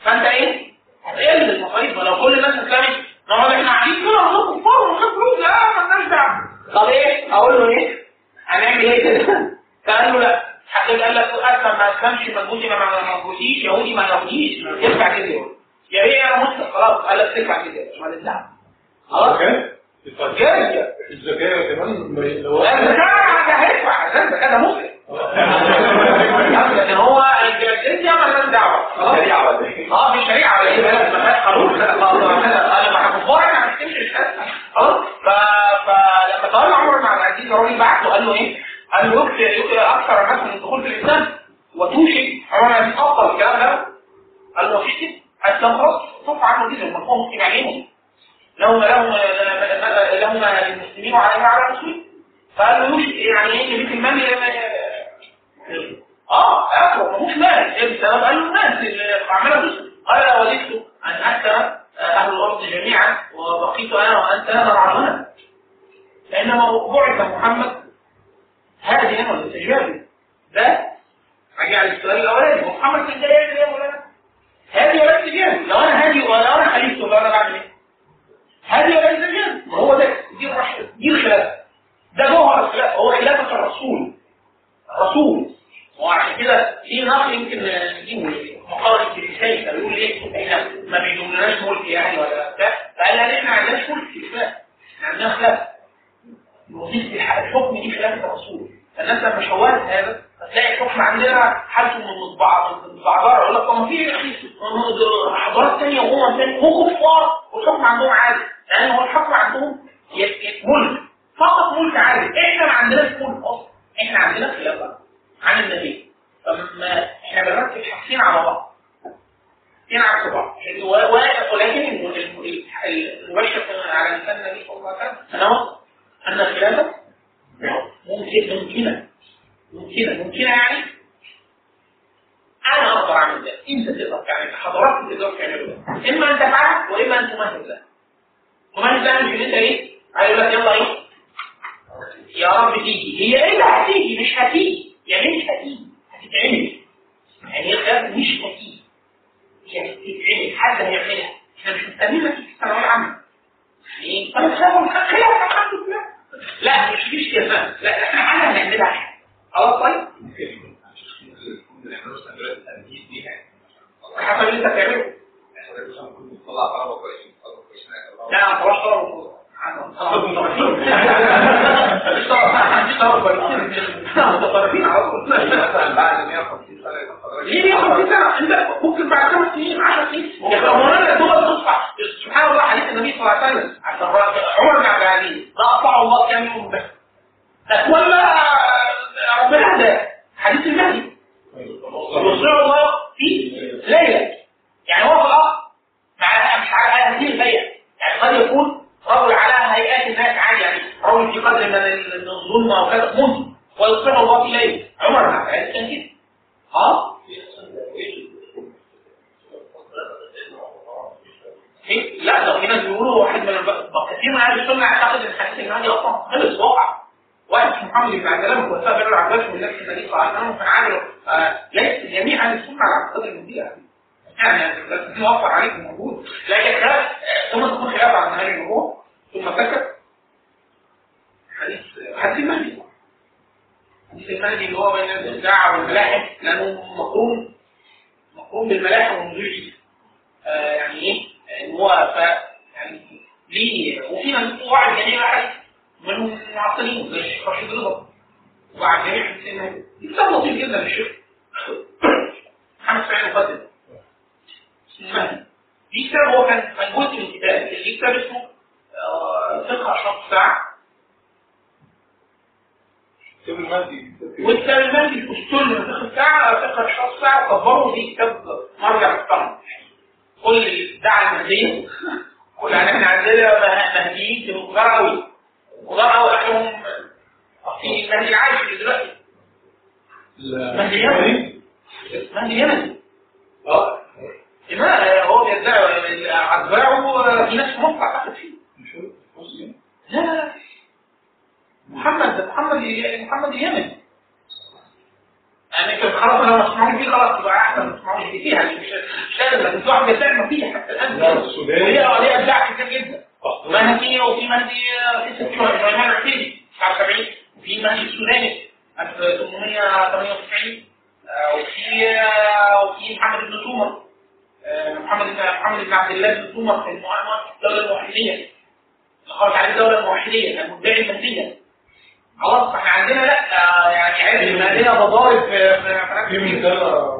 فانت إيه؟ هتقل المصاريف. ولو كل الناس اسلمت نقعد إحنا قاعدين كده وناخد كفار وناخد فلوس. لا مالناش دعوة. طب إيه؟ أقول له إيه؟ هنعمل إيه كده؟ فقال له لا. حد قال لك اسلم ما اسلمش مجوسي ما ما مجوسيش يهودي ما يهوديش. ادفع كده يا إيه أنا مسلم خلاص قال لك تدفع كده مش مالك دعوة. خلاص. جاي الزكاة كمان. لو ده الزكاة ده مسلم لكن هو الجنسية مالناش دعوة خلاص آه مش شريعة ولا إيه بلد ما فيهاش قانون أنا مع كفار أنا مش تمشي مش خلاص فلما تولى عمر عبد العزيز الراجل بعت له قال له إيه؟ قال له يكفي أكثر الناس من الدخول في الاسلام وتوشك عمر العزيز افضل الكلام ده قال له مفيش كده اسلم خلاص صف عنه جدا المفهوم مسلم عليهم لهم لهم لهم للمسلمين وعليهم على المسلمين فقال له يوشك يعني إيه بيت المال آه اخر مش مال. إيه السبب؟ قال له الناس اللي عماله تسلم قال وددت أن اسلم أهل الأرض جميعا وبقيت أنا وأنت نرعانا لانما بعث محمد هاديا والاستجابه ده راجع للسؤال الأولاني. محمد يعمل إيه يا مولانا؟ هادي ولا استجابة؟ لو أنا هادي ولا أنا خليفته ولا أنا بعمل إيه؟ هادي ولا استجابة؟ ما هو ده دي الرحمة دي الخلافه ده جوهر الخلافه هو خلافة الرسول. رسول وعشان كده في نقل يمكن نجيبه مقال الكنيسي كان بيقول إيه إحنا ما بيجوبلناش ملك يعني ولا بتاع فقال لنا إحنا ما عندناش ملك كفايه إحنا عندنا خلافه وظيفه الح- الحكم دي خلافه الرسول فالناس لما شوهت هذا هتلاقي الحكم عندنا حالته من بعضها يقول لك ما في حضارات ثانية وامم ثانية هم كفار والحكم عندهم عادي. يعني هو الحكم عندهم ملك. فقط ملك عادي. إحنا ما عندناش ملك أصلا. إحنا عندنا خلافة. عن النبي. فما إحنا بنركب حاجتين على بعض. حاجتين عكس بعض. ولكن ال- ال- ال- المباشر على لسان النبي صلى الله عليه وسلم. وصل أن الخلافة ممكن ممكنة. ممكنة. ممكنة يعني أنا أقدر اعمل ده إنت تقدر تعمل حضرتك تقدر تعمله ده. إما ان تفعله وإما ان تمهد له تمهد ده مش إن أنت إيه؟ عايز يقول لك يلا إيه؟ يا رب تيجي. هي إيه اللي هتيجي؟ مش هتيجي. يعني مش هتيجي هتتعمل. يعني الخلاف مش هتيجي هي هتتعمل حد هيعملها. إحنا مش مستنيين في الثانويه العامه يعني طب خلاف لله لا مش مش كده لا إحنا حاجة. هنعملها خلاص طيب. حسب اللي انت بتعمله لا أنا خلاص طلب متطرفين على طول بعد 150 سنه يبقى ليه 150 سنه انت ممكن بعد خمس سنين 10 سنين يا مولانا دول تصفى سبحان الله حديث النبي صلى الله عليه وسلم عمر بن عبد العزيز ده الله كام يوم تولى ربنا حديث المهدي يصير الله في ليله يعني هو في الأرض مع مش على هذه الهيئه يعني قد يكون رجل هيئات الناس يعني رجل في قدر من الظلم أو كذا ممكن. ويصير الله في ليله عمر بن عبد كان كده. آه؟ لا ده في ناس بيقولوا واحد من. كثير من أهل السنة يعتقد إن حديث المهدي أصلا خلص وقع واحد اسمه محمد بن عبد الله خلفاء بني العباس من نفس النبي صلى الله عليه وسلم كان عامل آه ليس جميع أهل السنة على اعتقاد المهدي يعني. بس دي موفر عليكم موجود. لكن خلاف ثم تكون خلاف عن هذه الأمور ثم سكت حديث حديث المهدي. حديث المهدي اللي هو بين الساعة والملاحم لأنه مقرون. مقرون بالملاحم والنزول آه يعني إيه؟ إن هو ف يعني ليه؟ وفي ناس واحد جميع واحد منهم معطلين زي الشيخ رشيد رضا. وعن جميع حديث المهدي. كتاب لطيف جدا للشيخ. محمد سعيد مقدم المهدي في كتاب هو كان جزء من كتاب في كتاب اسمه آه، فقه اشراط الساعة كتاب المهدي والكتاب المهدي الاسطول من فقه الساعة فقه اشراط الساعة كبره في كتاب مرجع محترم. كل اللي دعا المهديه كل يعني إحنا عندنا مه- مهديين في كبار قوي كبار قوي اخرهم في المهدي العايش اللي دلوقتي مهدي اليمني مهدي اليمني آه. ما هو بيدعي اتباعه في ناس مصر اعتقد فيه. مسلم. لا. لا لا محمد محمد محمد اليمني يعني كان خلاص ما تسمعوش فيه خلاص يبقى أحسن. ما تسمعوش فيه فيها مش مش لازم واحد بيدعي ما فيه حتى الآن. لا، السوداني. وهي ابداع كتير جدا. مهدي وفي مهدي في ست شهور جمال العتيبي 79 وفي مهدي السوداني. 1898 آه، وفي آه، وفي محمد بن سومر. آه، محمد محمد بن عبد الله بن سومر في المعلومات الدولة الموحدية اللي خرج عليه الدولة الموحدية كان مدعي المهدية خلاص إحنا عندنا لا آه، يعني عارف المهدية بضارب في في- في في من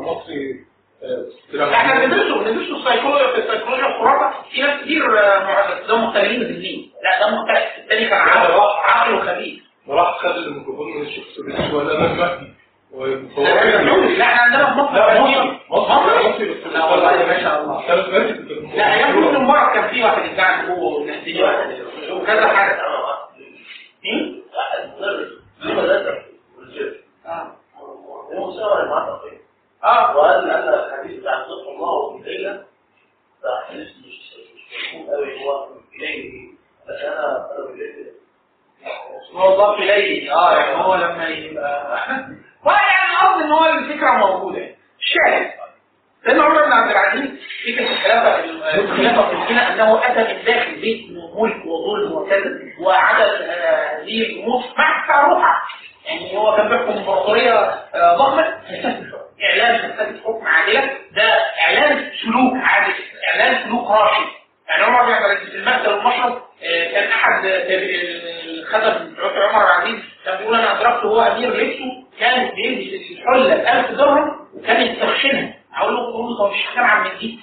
مصري آه، إحنا بندرسه بندرسه السيكولوجيا في السيكولوجيا الخرافه في ناس كتير آه، ده مختلفين بالدين. لا ده مختلف الثاني كان عقل عقل وخبيث وراح خد الميكروفون من الشيخ سبيل ولا أنا المهدي لا. إحنا عندنا في مصر لا مصر بس لا والله ما شاء الله. لا أيام كل مبارك كان في واحد ادعى ان هو والمهدي وكذا حاجة مين؟ واحد مدرس. في مدرسة. في الجيش آه هو مساوي المعتقد آه. وقال ان الحديث بتاع صدق الله وفي ليلة ده حديث مش مش مفهوم قوي هو إليه. بس أنا أنا بالليل هو ضاف إليه. آه يعني هو لما يبقى *laughs* ويعني قصدي إن هو الفكرة موجودة. الشاهد سيدنا عمر بن عبد العزيز فكره الخلافة الخلافة في المدينة أنه أتى من داخل بيت ملك وظلم وكذا وعدد آه، هذه الأمور مع تفرقها يعني هو كان بيحكم امبراطوريه آه، ضخمة. *laughs* إعلان مساله حكم عادلة. ده إعلان سلوك عادل إعلان سلوك راشد. يعني عمر بن عبد العزيز في المكتب والمشرب آه، كان آه، الخدم عمر بن عبد العزيز. كان بيقول أنا ادركته هو أمير لبسه كان بيلبس الحلة ب 1000 درهم وكان يستخشنها. هقول له خلاص هو مش هتلعب من دي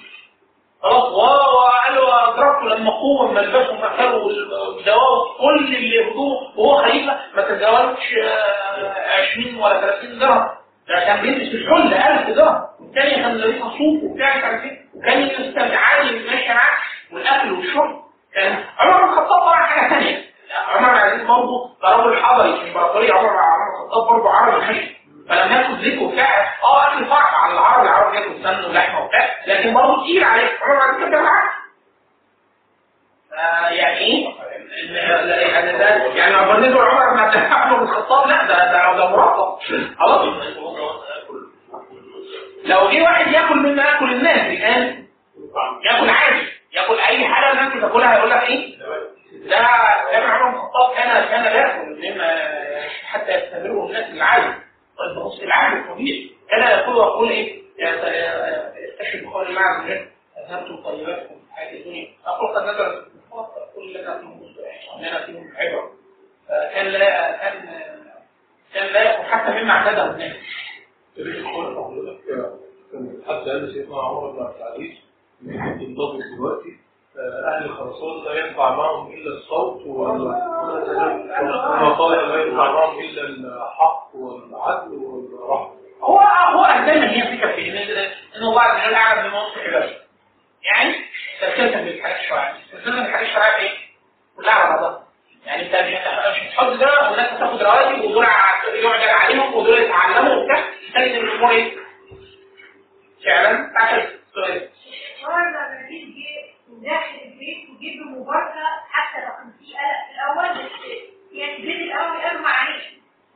خلاص واو قالوا اضربته لما قوه ما لبسوا فخلوا الدواء كل اللي هدوه وهو خليفة ما تتجاوزش آه، 20 ولا 30 درهم. ده كان بيلبس الحل 1000 درهم والتاني كان لابسها صوف وبتاع مش عارف إيه. وكان يستمع عادي ماشي معاه والأكل والشرب. كان عمر بن الخطاب طبعا حاجة ثانية عمر بن العزيز برضه ده راجل حضري في الامبراطوريه عمر بن الخطاب برضه عربي خشب. فلما ياكل زيت وبتاع آه اكل فرح على العرب العرب ياكل سمن ولحمة وبتاع لكن برضه تقيل عليه عمر بعد كده بالعكس آه، يعني إيه؟ يعني ده يعني بالنسبة لعمر ما عمر بن الخطاب لا ده ده ده مرفق خلاص. لو جه واحد ياكل مما ياكل الناس الان ياكل عادي. ياكل أي حاجة الناس بتاكلها هيقول لك إيه؟ ده ده عمر بن الخطاب كان كان بياكل مما حتى يستمره الناس العادي. طيب بص العادي الطبيعي كان يقول ويقول إيه؟ استشهد بقول عز وجل اذهبتم طيباتكم الدنيا أقول قد نزل كل لنا فيهم واننا فيهم عبر كان لا كان كان لا ياكل حتى مما اعتاده الناس حتى قال سيدنا عمر بن عبد العزيز إن ينضبط دلوقتي. أهل الخرسان لا ينفع معهم إلا الصوت والمطايا لا ينفع معهم إلا الحق والعدل والرحمة. هو هو دايما هي فكرة في ان ان الله عز وجل أعلم بما وصف عباده يعني تلتزم بالحاجات الشرعيه تلتزم بالحاجات الشرعيه إيه؟ كلها على بعضها يعني انت مش هت- مش هتحط ده والناس هتاخد رواتب ودول يعجل عليهم ودول يتعلموا وبتاع. تجد ان الأمور إيه؟ فعلا. تعترف سؤال هو لما جه داخل البيت وجيب له مباركه حتى لو كان في قلق في الأول بس يعني البيت الأول قالوا معلش.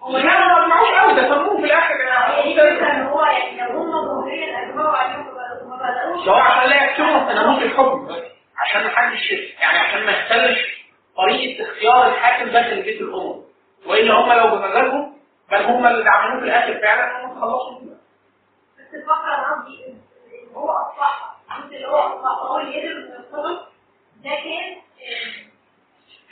هو لا ما معوش قوي ده سموه في الآخر هي دي الفكرة إن هو يعني لو هم ظاهريا اجمعوا عليهم ما بدأوش هو عشان لا يكتموا تناموس الحكم بس عشان محدش يعني عشان ما يختلش طريقة اختيار الحاكم داخل بيت الأمم. وإلا هم لو بمزاجهم بل هم اللي عملوه في الآخر فعلا هم خلصوا. بس الفكرة أنا قصدي هو اصلحها الجزء اللي هو هو اللي قدر يرتبط ده كان آه،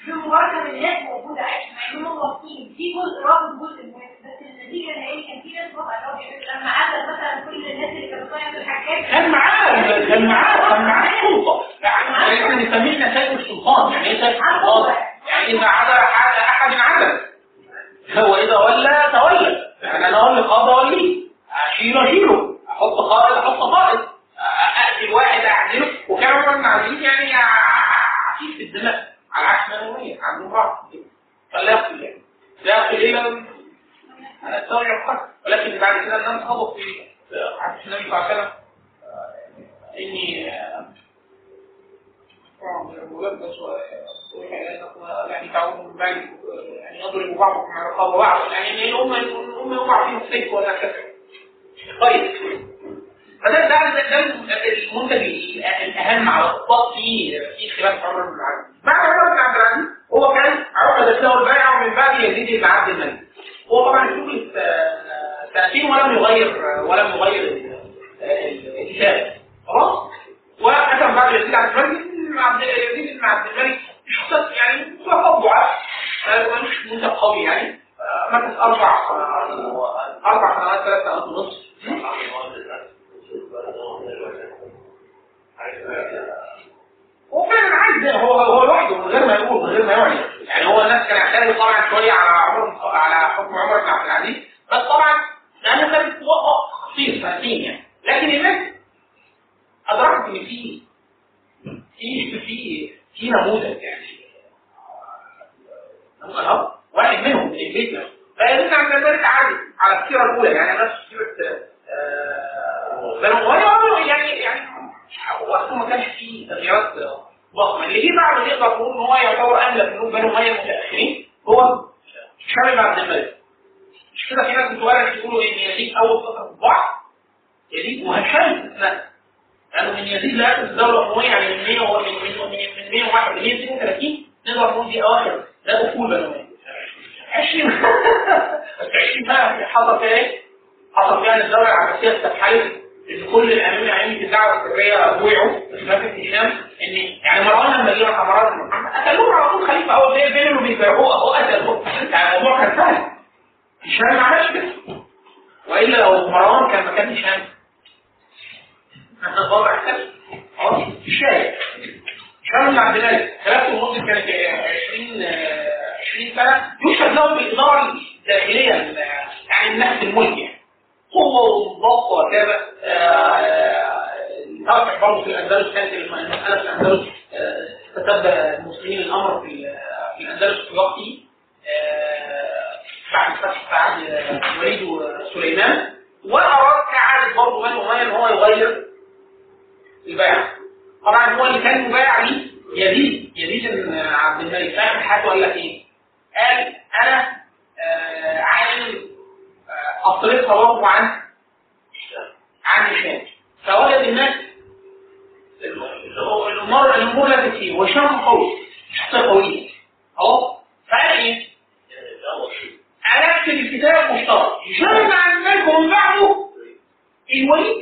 في مباركة من الناس موجودة. عادي مع انهم واثقين في جزء رابط جزء مهم بس النتيجة النهائية كان في ناس وقع اللي هو بيعمل لما عدد مثلا كل الناس اللي كانوا في الحاجات كان معاه كان معاه كان معاه سلطه يعني إحنا نسميه نتائج السلطان يعني إيه السلطان؟ يعني اذا عدا حاجة أحد عدل هو إذا ولى تولى. يعني أنا أقول قاضي اوليه اشيله اشيله أحط قائد أحط قائد. أقتل واحد أعزله. وكان عمر بن عزيز يعني عفيف في الدماء. على عكس هو عندهم بعض فلا يعني لا الا على التوجه الخاص ولكن بعد كده الناس خبط في في حديث النبي صلى الله عليه وسلم. إني يعني تعود من بعد. يعني يضرب بعضكم على رقاب بعض يعني الامه الامه يوقع فيها السيف ولا كذا طيب. فده ده ده المنتج الأهم على الاطلاق في في خلاف عمر بن العزيز بعد عمر بن عبد العزيز هو كان عقدت له البيعه ومن بعد يزيد بن عبد الملك. هو طبعا الشغل سنتين ولم يغير ولم يغير ال- ال- الكتاب خلاص؟ وحكم بعد يزيد عبد الملك. عبد يزيد بن عبد الملك شخصيات يعني ضعاف آه، مش منتج قوي يعني مكث أربع أربع سنوات ثلاث سنوات ونصف هو فعلا عايز هو هو لوحده من غير ما يقول من غير ما يعلن يعني هو الناس كان يعترض طبعا شوية على عمر على حكم عمر بن عبد العزيز بس طبعا لأنه كان قصير سنتين يعني لكن الناس ادركت ان في في في في نموذج يعني واحد منهم من البيت فيدل على ذلك عادي على السيره الاولى يعني نفس سيره آه، أمية يعني يعني وقته ما كانش فيه تغييرات ضخمة. اللي جه بعد نقدر نقول ان هو يعتبر املك من بنو أمية المتاخرين هو بن عبد الملك. مش كده في ناس بتورد يقولوا إن يزيد أول فترة الضعف يزيد وهشام استثناء لأنه من يزيد لا الدولة الامويه يعني من 100 و- من من من من 101 ل 132 نقدر نقول دي أواخر. لا افول بنو أمية 20 بس 20 بقى حصل فيها إيه؟ حصل فيها إن الدولة العباسية كل الامين ائمه الدعوه السريه بويعوا في خلافه هشام إن يعني مروان لما جه بن محمد. قتلوه على طول خليفة هو بين بين اللي بيبيعوه هو قتل يعني الموضوع كان سهل. هشام ما عملش كده. وإلا لو مروان كان مكان هشام كان الوضع اختلف خلاص الشارع هشام بن عبد الملك خلافته لمده كانت 20 آه، 20 سنة. يشهد له بالاداره الداخليه ال- يعني من ناحية قوة وضغط وكذا. آه، آه، آه، نتابع برضه في الأندلس. كانت المسألة في الأندلس استتب المسلمين الأمر في الأندلس في وقته بعد فتح بعد وليد سليمان وأراد كعادة برضه بني أمية إن هو يغير البيعة طبعا هو اللي كان مبايع ليه يزيد يزيد بن عبد الملك. فاهم حاجة ولا إيه؟ قال أنا عالم افصلتها برضه عن عن الشمس فوجد الناس الأمور الأمور لا تسير والشمس قوي شخصيه قويه اهو فقال إيه؟ أنا اكتب الكتاب مشترك يشتغل مع الناس ومن بعده الوليد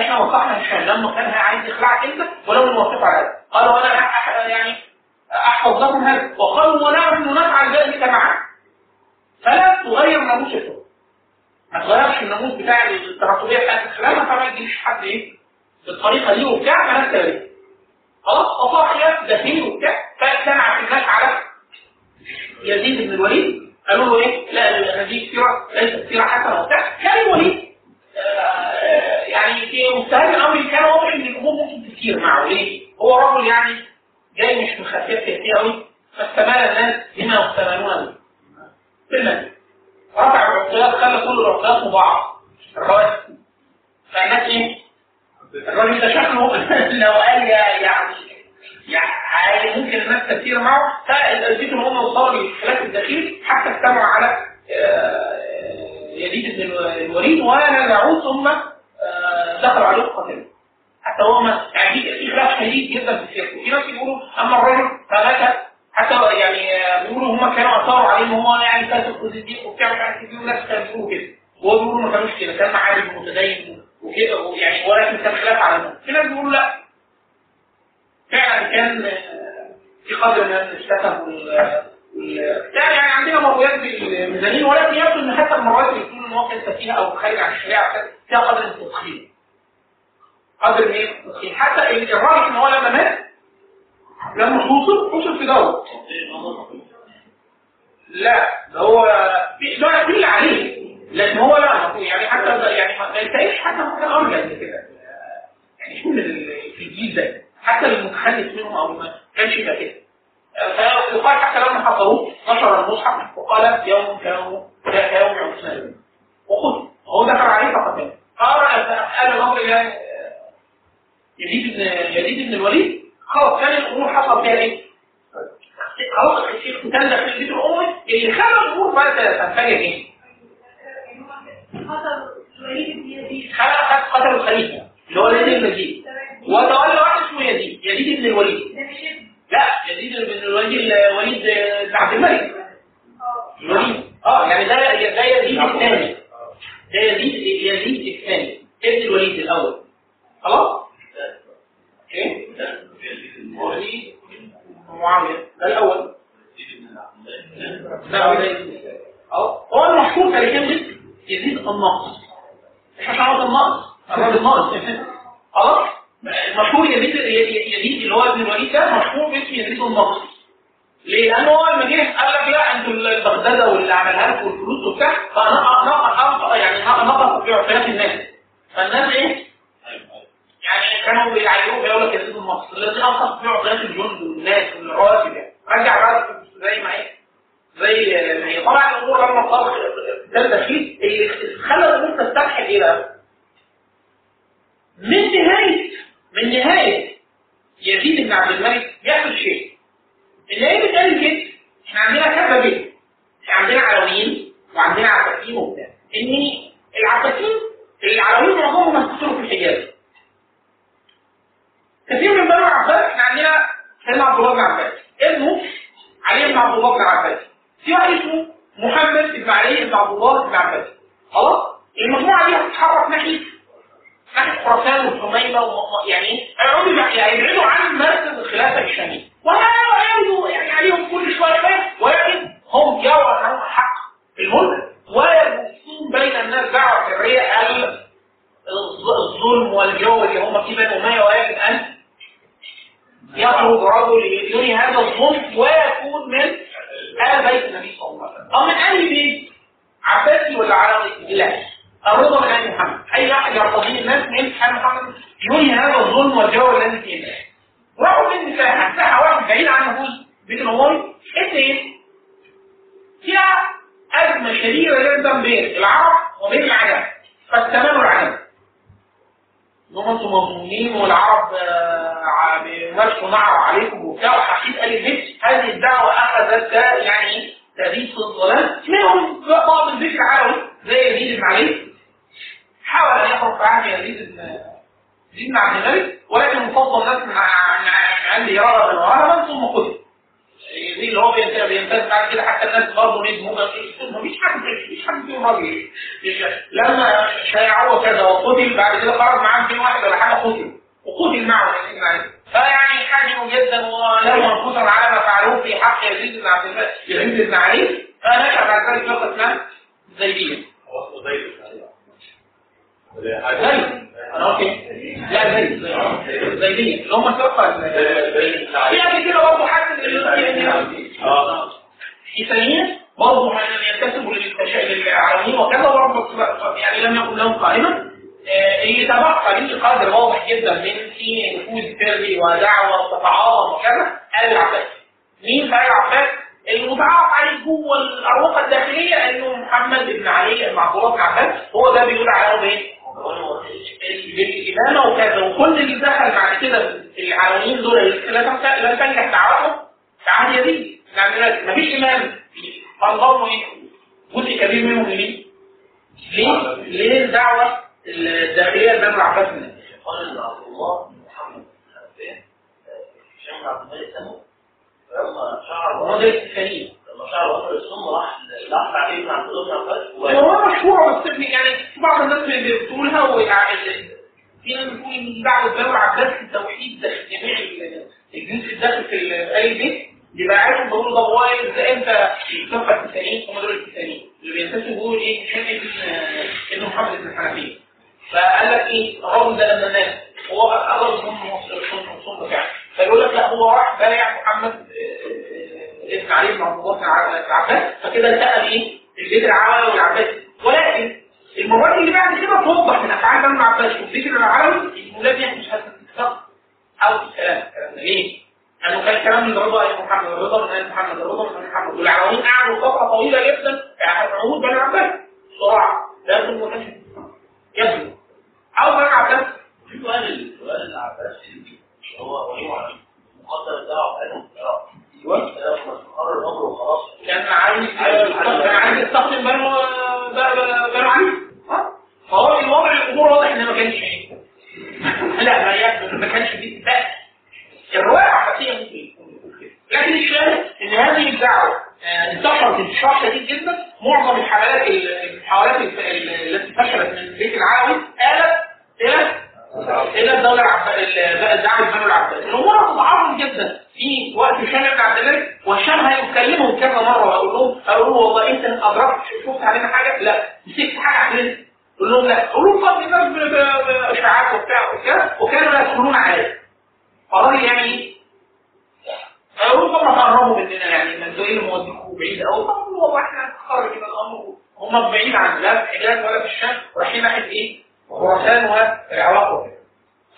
إحنا وصحنا هشام لما كان عايز يخلع كلمه ولو الموقف على هذا قالوا أنا يعني احفظ لكم هذا. وقالوا ونعم نفعل ذلك معا فلا تغير ناموس الحكم ما تغيرش الناموس بتاع التراكمية بتاعت الخلافه ما تجيبش حد إيه؟ بالطريقة دي وبتاع فنفس ذلك خلاص أصاحيات دخيل وبتاع فاجتمع في الناس على يزيد بن الوليد. قالوا له إيه؟ لا هذه السيره ليست سيرة حسنة وبتاع. كان الوليد. يعني في مستهان الامر كان واضح ان الأمور ممكن تسير معه ليه؟ هو رجل يعني جاي مش مخفف كتير قوي فاستمال الناس بما يستمالون به. رفع العقليات خلى كل العقليات مبعض الرواتب فالناس إيه؟ الراجل ده شكله *laughs* لو قال يعني يعني ممكن الناس تسير معه فالأنسجة هم وصلوا للخلاف الداخلي حتى اجتمعوا على آه، يليد الوريد وأنا نعود ثم آه، دخل عليه القتل حتى هو ما يعني في خلاف شديد جدا في الفقه في ناس بيقولوا أما الرجل فمات حتى يعني آه، بيقولوا هم كانوا أثاروا عليه ان هو يعني كانت الخزي دي وبتاع مش عارف إيه وناس كانوا بيقولوا كده. وهو بيقولوا ما كانوش كده كان عادل متدين وكده يعني ولكن كان خلاف على ده. في ناس بيقولوا لا. فعلا كان آه، في قدر من الشتم يعني عندنا مرويات بالميزانين ولكن يبدو إن حتى المرويات اللي يكون ان هو كان سفيهه أو خارج عن الشريعة فيها قدر من التضخيم. قدر من؟ التضخيم. حتى الراجح إن هو لما مات لما وصل وصل في دور لا ده هو ده اللي عليه. لأن هو لا يعني حتى يعني ما ينتهيش حتى ما كان ارجل من كده. يعني شو في الجيل ده. حتى المتخلف منهم أو ما كانش يبقى كده. فيقال حتى لما حصروه نشر المصحف وقال يوم كيوم كيوم عثمان وخذ. هو دخل عليه فقط قال قال الأمر إلى يزيد بن يزيد بن الوليد. خلاص كان الأمور حصل فيها إيه؟ خلاص اختل في البيت الاموي اللي خلى الأمور بقى تنفجر إيه؟ قتل الخليفة اللي هو يزيد بن يزيد. وتولى واحد اسمه يزيد يزيد بن الوليد. لا يزيد بن الوليد الوليد بن عبد الملك. آه الوليد آه يعني ده ده يزيد الثاني. ده يزيد يزيد الثاني. ابن الوليد الأول. خلاص؟ إيه؟ وليد معاوية ده الأول. لا آه هو المشهور تاريخيا يزيد الناقص. إحنا شعرت الناقص. الراجل ناقص خلاص؟ المشهور يزيد يزيد اللي هو ابن الوليد ده مشهور باسم يزيد الناقص ليه؟ لأن هو لما جه قال لك لا أنتوا البغدادة واللي عملها لكم والفلوس وبتاع فنقص يعني نقص في عقليات الناس فالناس إيه؟ يعني كانوا بيعيروه بيقول لك يزيد النقص الذي انقص في عقليات الجند والناس والرواتب يعني رجع بقى زي ما إيه؟ زي ما هي طبعا الأمور لما صار ده التشخيص اللي خلى الأمور تستبحث إيه بقى؟ من نهاية من نهاية يزيد بن عبد الملك يحصل شيء. اللي هي بتقال كده إحنا عندنا كذا بيت إحنا عندنا علويين وعندنا عباسيين وبتاع. ان العباسيين العلويين معظمهم انتصروا في الحجاز. كثير من بني العباس إحنا عندنا سيدنا عبد الله بن عباس. ابنه علي بن عبد الله بن عباس. في واحد اسمه محمد بن علي بن عبد الله بن عباس. خلاص؟ المجموعة دي هتتحرك ناحية ناحيه خراسان والحميمه يعني هيقعدوا يبع- يعني يبعدوا عن مركز الخلافة الشاميه وهيقعدوا يعني عليهم كل شوية بس. ولكن هم يروا انهم حق الملك ويبثون بين الناس دعوه سريه ال- الظ- الظلم والجو اللي هم فيه بني اميه ويجب أن يخرج رجل ينهي هذا الظلم ويكون من آل بيت النبي صلى الله عليه وسلم. أو من آل بيت عباسي ولا علوي لا الرضا من آل محمد أي واحد يرتضيه الناس من آل محمد ينهي هذا الظلم والجو الذي فيه. راحوا من مساحة مساحة واحد بعيد عن نفوذ بيت الأموي اثنين فيها أزمة شديدة جدا بين العرب وبين العجم. فاستمروا العجم انهم أنتم مظلومين والعرب آه، بيمارسوا نعر عليكم وبتاع. وحقيقة قال البيت هذه الدعوة أخذت يعني تهديد في الظلام. منهم بعض البيت العلوي زي يزيد بن علي حاول أن يخرج في عهد يزيد بن عبد الملك ولكن مفضل الناس من ع- من عند يرى بن وهب ثم قتل يزيد اللي هو بينتهي بعد كده حتى الناس برضه ندموا مفيش حد مفيش حد فيهم راجل لما شايعوه كذا وقتل بعد كده خرج معاه 200 واحد ولا حاجة قتل وقتل معه فيعني حزنوا جدا ولهم انفسهم على ما فعلوه في حق يزيد بن عبد الملك يزيد بن علي فنشأ بعد ذلك فرقه اسمها زيديه هو اسمه زيد زيد أنا إيه؟ لا زيد زيديه اللي هم الفرقه ال- في قبل كده برضه حد آه إيسانيين برضه ينتسبوا للعالمين وكذا برضه يعني لم يكن لهم قائمة آه، يتبقى ليه قدر واضح جدا من في نفوذ سري ودعوة وتعاظم وكذا آل العباس مين بقى العباس؟ المتعارف عليه جوه الأروقة الداخلية إنه محمد بن علي بن عبد الله بن عباس هو ده بيقول عليه بإيه؟ بالإمامة وكذا وكل اللي دخل بعد كده العالمين دول لا تنجح دعوتهم في عهد يزيد يعني مفيش إمام فانضموا إيه؟ جزء كبير منهم ليه؟ ليه؟ ليه الدعوة الداخلية لبني العباس من قال عبد الله محمد بن عبد عبد الملك سمو لما شعر الثاني لما شعر وصل السم راح راح بعدين مع عباس هو مشهورة بس يعني في بعض الناس بتقولها ويعني في ناس بتقول ان بنو العباس في التوحيد داخل جميع ال- الجنس الداخل في ال- أي بيت. يبقى عارف بيقولوا ده هو ده أنت الكفه التسعين هم دول التسعين. اللي بينتسبوا بيقول إيه؟ هشام ابن محمد بن الحنفيه فقال لك إيه؟ الراجل ده لما مات هو قرب من الصوم بتاعه. فيقول لك لا هو راح بايع محمد آه، آه، ابن علي بن عبد الله بن ع- بن عباس فكده التقى بايه البيت العلوي والعباسي ولكن المرات اللي بعد كده توضح من أفعال بنو العباس والبيت العلوي المولاد يحدث هذا الاتفاق أو الكلام ليه؟ لأنه كان كلام من رضا ال محمد الرضا من ال محمد الرضا من ال محمد. والعلويين قعدوا فترة طويلة جدا في عهود بني العباس صراع لازم كانش يبدو. أو بني العباس سؤال سؤال العباس هو وليه على المقدر بتاعه أيوه قرر الأمر وخلاص. كان عايز كان عايز يستخدم بنو بنو علي؟ فهو الوضع الأمور واضح إن ما كانش إيه لا ما كانش فيه. اتفاق الرواية العباسيه ممكن. يكون كده. لكن الشاهد إن هذه الدعوة آه، انتشرت انتشار شديد جدا. معظم الحملات المحاولات الف- التي فشلت من بيت العلوي آلت إلى الدولة العباسيه دعوه بنو العباس الأمور تتعاظم جدا. في وقت هشام بن عبد الملك وهشام هيكلمهم كذا مرة ويقول لهم أقول لهم والله أنت أدركت شفت علينا حاجة لا. مسكت حاجة علينا يقول لهم لا. يقول لهم طب الناس باشاعات وبتاع وكده وكانوا يدخلون عليه. فالراجل يعني إيه ما تقربوا مننا يعني ما أنتوا إيه اللي بعيد. قوي طب والله إحنا هنتخرج من الأمر هم بعيد عن لا في الحجاز ولا في الشام ورايحين ناحيه إيه؟ خراسان والعراق وكده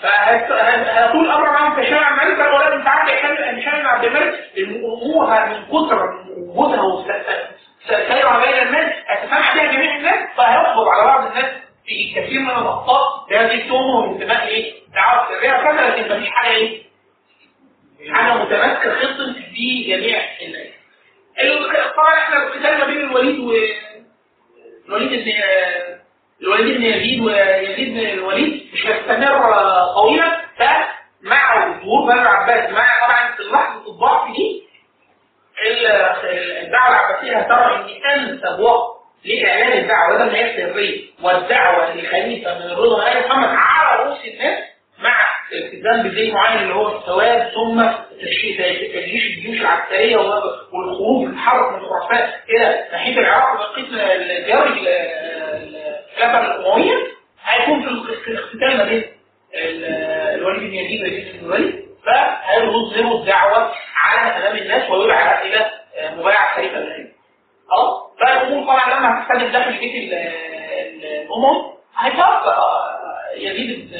فهيطول الامر معاهم في شارع الملك قال ولا أنت عارف يا هشام بن عبد الملك الأمور من كثر وجودها وسيرها بين الناس هتسمع بها جميع الناس فهيصبر على بعض الناس في كثير من الاخطاء بهذه التهمه وانتماء إيه؟ دعوة سريه وكذا لكن مفيش حاجة إيه؟ حاجة متماسكه خطه في جميع الناس. ال- طبعا إحنا القتال ما بين الوليد و الوليد بن الوليد بن يزيد ويزيد بن الوليد مش هيستمر طويلا فمع ظهور بني العباس مع طبعا في لحظه الضعف دي ال- الدعوة العباسية هترى إن أنسب وقت لإعلان الدعوة بدل ما هي سرية. والدعوة لخليفه من الرضا ال محمد على رؤوس الناس مع الالتزام بدين معين اللي هو السواد ثم تجيش الجيوش العسكرية والخروج التحرك من خراسان إلى ناحية العراق وبقيه الديار الخلافه الامويه هيكون في الاختتال ما بين ال- الوليد بن يزيد ويزيد بن الوليد. فهيظهروا الدعوة على أمام الناس ويدعى إلى مبايعة خليفه الخليفه خلاص؟ فالامور طبعا لما هتستخدم داخل بيت ال- ال- الأمم هيتوقع يزيد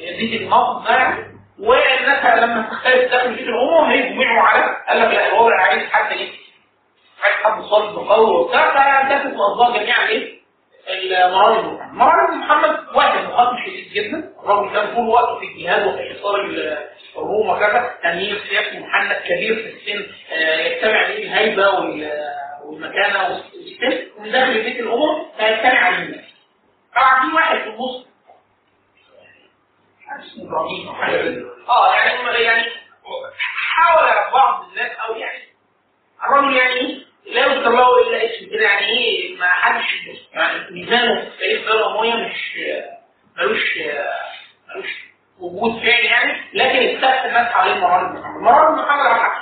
يزيد الموقف ده يعني والناس لما تختلف داخل بيت الأمم هيجمعوا على قال لك لا الوضع عايز حد إيه؟ عايز حد صلب قوي وبتاع. فانتهت الاصدار جميعا إيه؟ المرار بن محمد واحد مقاتل شديد جدا الراجل كان طول وقته في الجهاد وفي حصار ال- الروم وكذا امير سياسي محنك كبير في السن آه، يجتمع عليه الهيبة وال- والمكانة والسن. ومن داخل بيت الامم فيجتمع عليه. الناس طبعا في واحد في النص. آه يعني يعني حاول بعض الناس أو يعني الرجل يعني لا له إلا اسم كده يعني إيه؟ ما حدش ميزانه في الدولة الامويه مش ملوش ملوش وجود فعلي يعني. لكن استخدم الناس حوالين مرار بن محمد. مرار بن على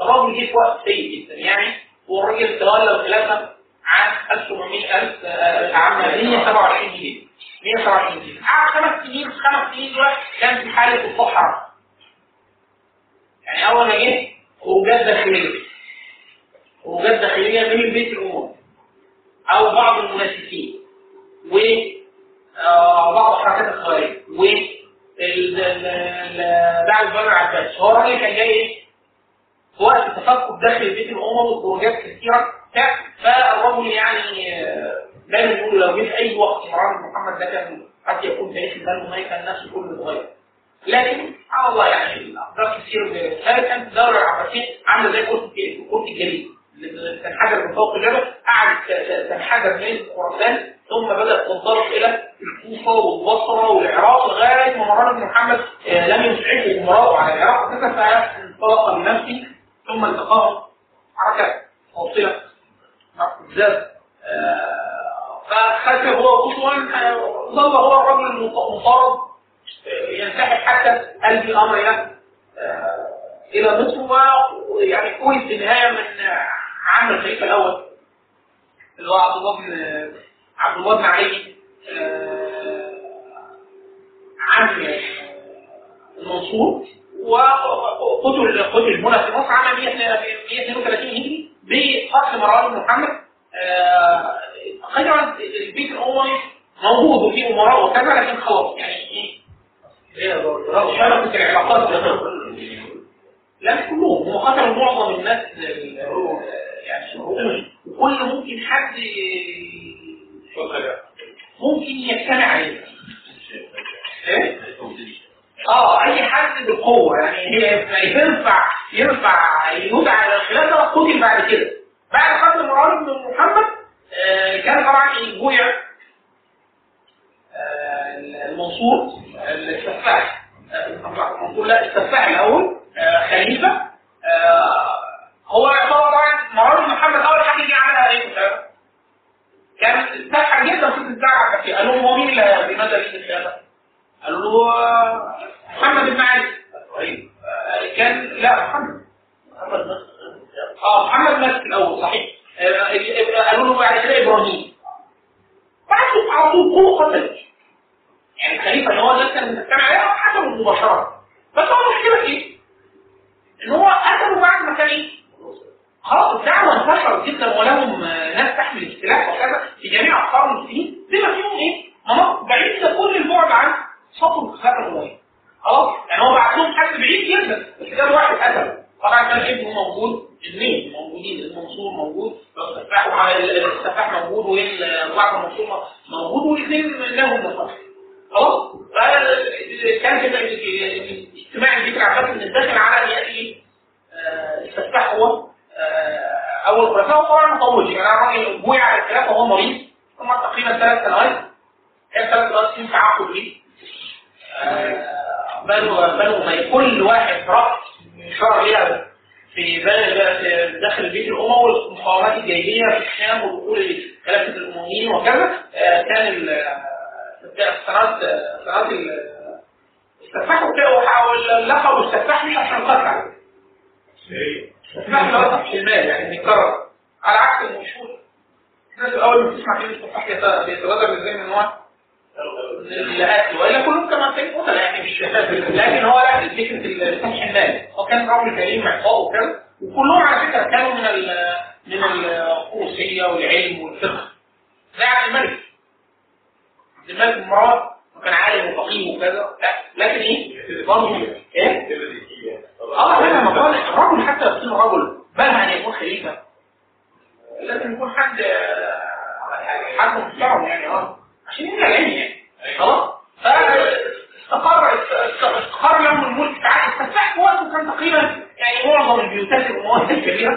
الراجل جه في وقت سيء جدا يعني. والراجل تولى الخلافة عام 1700 ألف آه، عام 127 هجري 127 هجري قعد خمس سنين خمس سنين دول كان في حالة الصحراء يعني أول ما جه خروجات داخلية. خروجات داخليه من البيت الاموي أو بعض المنافسين. و آه، بعض حركات الخوارج. و ال- ال- ال- دعوة بني العباس هو الراجل كان جاي إيه؟ وقت تفكك داخل البيت الاموي وخروجات كثيرة. فالرجل يعني آه، دايما يقول لو جه في أي وقت بن محمد ده كان قد يكون تاريخ البلد ما كان الناس كله اتغير. لكن سبحان الله يعني الاقدار كثير ثالث كانت الدولة العباسية عاملة زي كره الجليد. تنحدر من فوق الجبل قعدت تنحدر من خراسان ثم بدأت تنطلق إلى الكوفة والبصرة والعراق لغاية ما مروان بن محمد آه، لم يسعفه امراؤه على العراق وكذا فانطلق بنفسه ثم التقاهم حركة موصلة. بالذات فخسر هو قصوا ظل هو الرجل المطارد آه، ينسحب حتى قلب الأمر آه، إلى مصر ويعني كويس في النهاية من عام الخليفة الأول اللي هو عبد الله بن عبد الله بن علي آه، عم المنصور وقتل قتل هنا في مصر عام 132 هجري بقتل مروان بن محمد. آه، تقريبا البيت الأموي موجود وفيه امراء وكذا لكن خلاص يعني إيه؟ العلاقات. لا مش كلهم هم قتلوا معظم الناس ال- يعني كل ممكن حد ممكن يجتمع عليه إيه؟ آه أي حد بالقوه يعني هي ينفع ينفع يدعى على الخلافه قتل بعد كده. بعد قتل مروان بن محمد آه، كان طبعا يبويع آه، المنصور السفاح آه، المنصور لا السفاح الأول آه، خليفة آه، هو طبعا مروان محمد. أول حاجة دي عملها الخلافه؟ كان استفحل جدا في الدعوه قال لهم هو مين اللي بمدى الخلافه؟ قالوا له آه، محمد بن علي. طيب. كان لا محمد. محمد آه محمد ماسك الأول صحيح. قالوا له بعد كده إبراهيم. بعده على طول قوه قتل. يعني الخليفه اللي هو الناس كانوا بتجتمع عليه قتلوا مباشرة. بس هو في إيه؟ إن هو قتلوا بعد ما كان إيه؟ خلاص الدعوة انتشرت جدا ولهم آه، ناس تحمل السلاح وكذا في جميع أقطار المسلمين. بما فيهم إيه؟ مناطق بعيدة كل البعد عن سطر الخلافه الامويه خلاص يعني هو بعت لهم حد بعيد جدا بس ده واحد قتله. طبعا كان ابنه موجود اثنين موجودين المنصور موجود السفاح وعلى السفاح موجود والبعض المنصور موجود والاثنين لهم مصالح. خلاص؟ كان كده اجتماع الذكر عباس إن الداخل على يأتي آه، السفاح هو أول خلفاء طبعا ما طولش يعني الراجل بويع على الخلافه وهو مريض ثم تقريبا ثلاث سنوات كان ثلاث سنوات في تعاقد ليه آه، بنو ما كل واحد رأس شرع ليها في داخل البيت الأموي والمقاومات الجاهلية في الشام ودخول خلافة الأمويين وكذا. آه، كان ال- السنوات سنوات ال- السفاح واللقب السفاح مش عشان قتل اللي هو تحت المال يعني بيتكرر على عكس المشهور. الناس الأول ما بتسمع كلمة السفاح بيت- بيتبادر إزاي من نوع الأكل وإلا كلهم كما كانوا قتل يعني مش لكن هو لا فكرة الفتح المال. هو كان رجل كريم معطاء وكذا وكلهم على فكرة كانوا من ال من القوسية والعلم والفقه. زي عبد الملك. عبد الملك بن مروان وكان عالم وفقيه وكذا. لا لكن إيه؟ برضه إيه؟ آه لا ما الرجل حتى يكون رجل بلغ ان يكون خليفة. لازم يكون حد يعني حد محترم يعني آه عشان يملى العلم يعني. خلاص؟ فاستقر استقر لهم الملك تعالى. استفتح في وقته كان تقريبا يعني معظم البيوتات الاموات الكبيرة.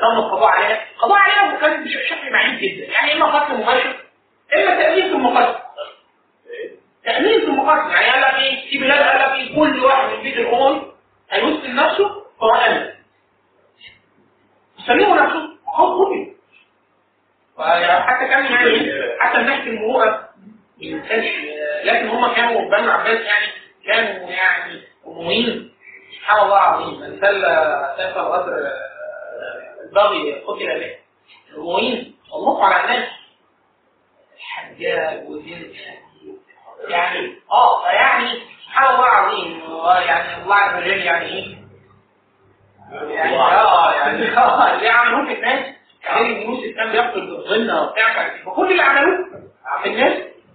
تم القضاء عليها. القضاء عليها وكان بشكل معين جدا. يعني إما قتل مباشر إما في المقتل تأمين في المقتل يعني قال لك إيه؟ في بلاد قال لك إيه؟ كل واحد من بيت الاموي هيسلم نفسه فهو امن يسلمه نفسه هو قتل حتى كان يعني حتى من ناحيه المروءه ينساش لكن هم كانوا بنو عباس يعني كانوا يعني امويين سبحان الله العظيم. من سل سيف الغدر البغي قتل به. الامويين سلطوا على الناس. الحجاج وزين يعني آه فيعني سبحان الله العظيم. يعني الله عز وجل يعني إيه؟ يعني آه يعني آه اللي عملوه في الناس غير يوسف كان بيقتل الظن وبتاع فكل اللي عملوه في الناس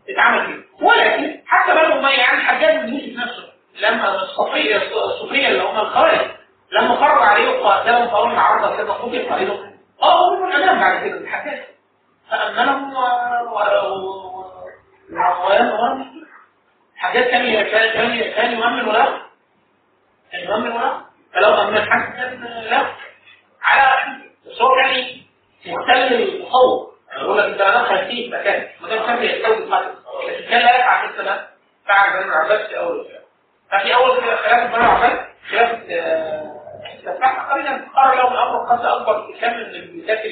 اتعمل فيه. ولكن حتى بنو اميه يعني الحجاج بن يوسف نفسه. لما الصفيه الصفيه اللي هم الخوارج لما خرج عليه وقاتلهم فاول ما عرض كده قتل قائدهم آه هم الأمام بعد كده الحجاج فأمنهم و الحجاج كان كان كان كان يؤمن ولا كان يؤمن ولا فلو حد كان لا. على بس هو كان محتل التصور يقول لك أنت أنا خلفيه مكان. ما دام كان يستوي القتل لكن كان لا يفعل مثلا فعل بنو العباس في أول الخلافه ففي أول خلافه بنو العباس خلافه آه، استفتح قليلا قرر لهم الأمر قد أكبر كم من الملكات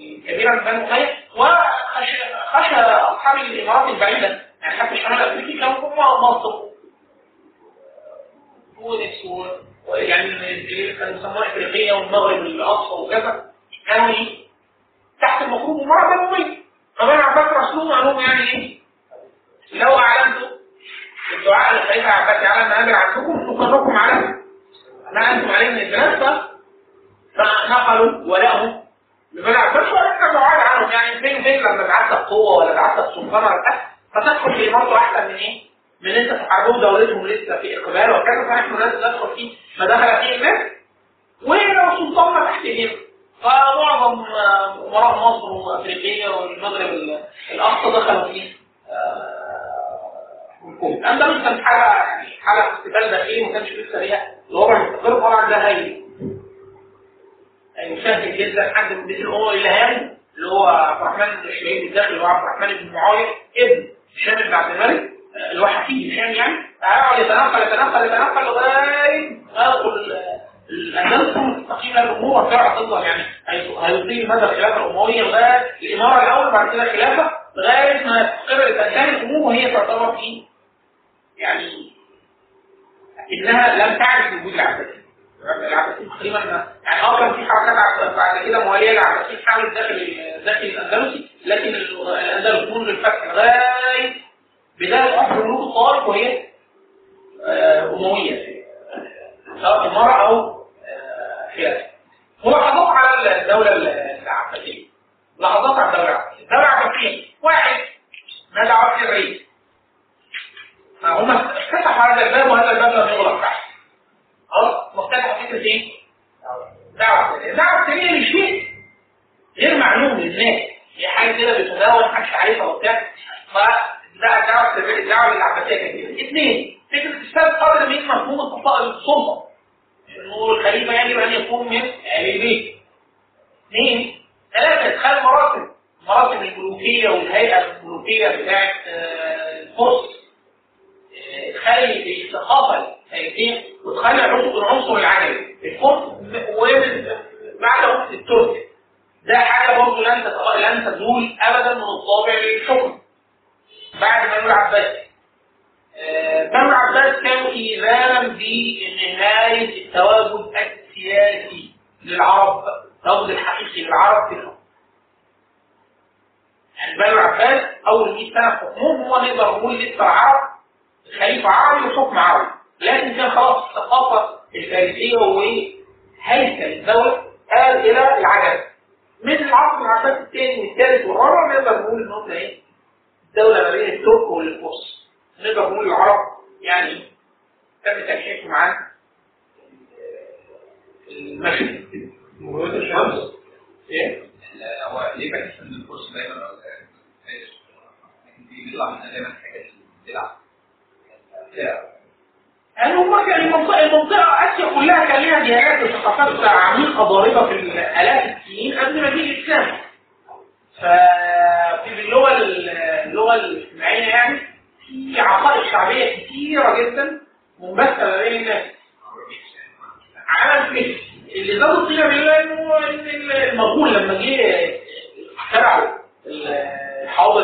من بني اميه وخشى خشى أصحاب الإمارات البعيدة. يعني حتى الشمال الافريقي كانوا هم مصر تونس ويعني كانوا يسموها إفريقية والمغرب الاقصى وكذا كانوا إيه تحت المفروض بني أمية. فبني عباس رسولهم قال لهم يعني إيه؟ لو اعلنتم الدعاء لخليفه عباس على المنابر عندكم تقركم على ما أنتم عليه من البلاد ف- فنقلوا ولهم لبني عباس ولكن بعاد عنهم؟ يعني فين فين لما بعت قوه ولا بعت سلطان ولا بتاع فتدخل في امارته احسن من إيه؟ من أنت تحاربوا دولتهم لسه في إقبال وكذا فنحن لازم ندخل فيه ما دخل فيه الناس ولو سلطاننا تحت ايدينا فمعظم آه، أمراء مصر وأفريقيا والمغرب ال- الأقصى دخلوا فيه الحكومة. الأندلس كانت حاله يعني حالة استقبال داخلي ما كانش لسه ليها الوضع المستقر طبعا ده هي يسهل جدا حد من بيت اللي هاني اللي هو عبد الرحمن الشهيد الداخلي اللي هو عبد الرحمن بن معاوية ابن هشام بن عبد الملك آه، اللي هو حفيد هشام يعني. هيقعد يتنقل يتنقل يتنقل لغاية ما يدخل ال- الأندلس مستقيم الأمور وتعرف تفضل يعني هي- هيطيل مدى الخلافه الأموية لغاية الإمارة الأول بعد كده الخلافه لغاية ما تستقر تنتهي الأمور وهي تعتبر في يعني إنها لم تعرف وجود العباسيين يعني آه كان في حركات بعد كده مواليه للعباسيين حاولت داخل داخل الاندلسي لكن ال- الاندلس منذ الفتح لغايه بدايه عصر ملوك الطوائف وهي امويه سواء اماره أو خلافه ملاحظات على الدولة العباسيه ملاحظات على الدولة العباسيه الدولة العباسيه واحد ما دعوه الرئيس هم افتتحوا هذا الباب وهذا الباب لم يغلق بعد خلاص مفتتح فكره إيه؟ دعوة الدعوه السريه لشيء غير معلوم للناس هي حاجة كده بتداول محدش عارفها وبتاع. فده الدعوه السريه الدعوه العباسيه كانت كده اثنين فكرة السبب قدر من مفهوم الخصائص السلطه انه الخليفة يجب أن يكون من أهل البيت. اثنين ثلاثة إدخال مراتب مراتب الملوكيه والهيئة الملوكيه بتاعت الفرس تخلي الثقافه الهيئتين وتخلي العنصر العجمي الفرس ومن بعد وقت الترك. ده حاجة برضه لن لن تزول ابدا من الطابع للحكم. بعد بنو العباس آه، بنو العباس كانوا ايذانا بنهايه التواجد السياسي للعرب التواجد الحقيقي للعرب في الحكم. يعني بنو العباس أول 100 سنة في حكمهم هو نقدر نقول لسه العرب خليفة عربي وحكم عربي. لكن كان خلاص الثقافه الفارسية وهيكل الدولة قال إلى العجز من العصر العباسي الثاني والثالث والرابع نقدر نقول إن هم إيه؟ الدولة ما بين الترك والفرس نقدر نقول العرب يعني تم الحكم عن المشرق. الشمس. إيه؟ هو ليه بحس ان الكورس دايما بيطلع منها دايما حاجات بتلعب. يعني هم كان المنطقة المنطقة آسيا كلها كان لها ديانات وثقافات عميقة ضاربة في آلاف السنين قبل ما يجي الإسلام. ففي اللغة اللغة الاجتماعية يعني في عقائد شعبية كتيرة جدا منبثة ما بين الناس. عمل كده اللي زاد الطينة بالله انه إن المغول لما جه اخترعوا الحاضر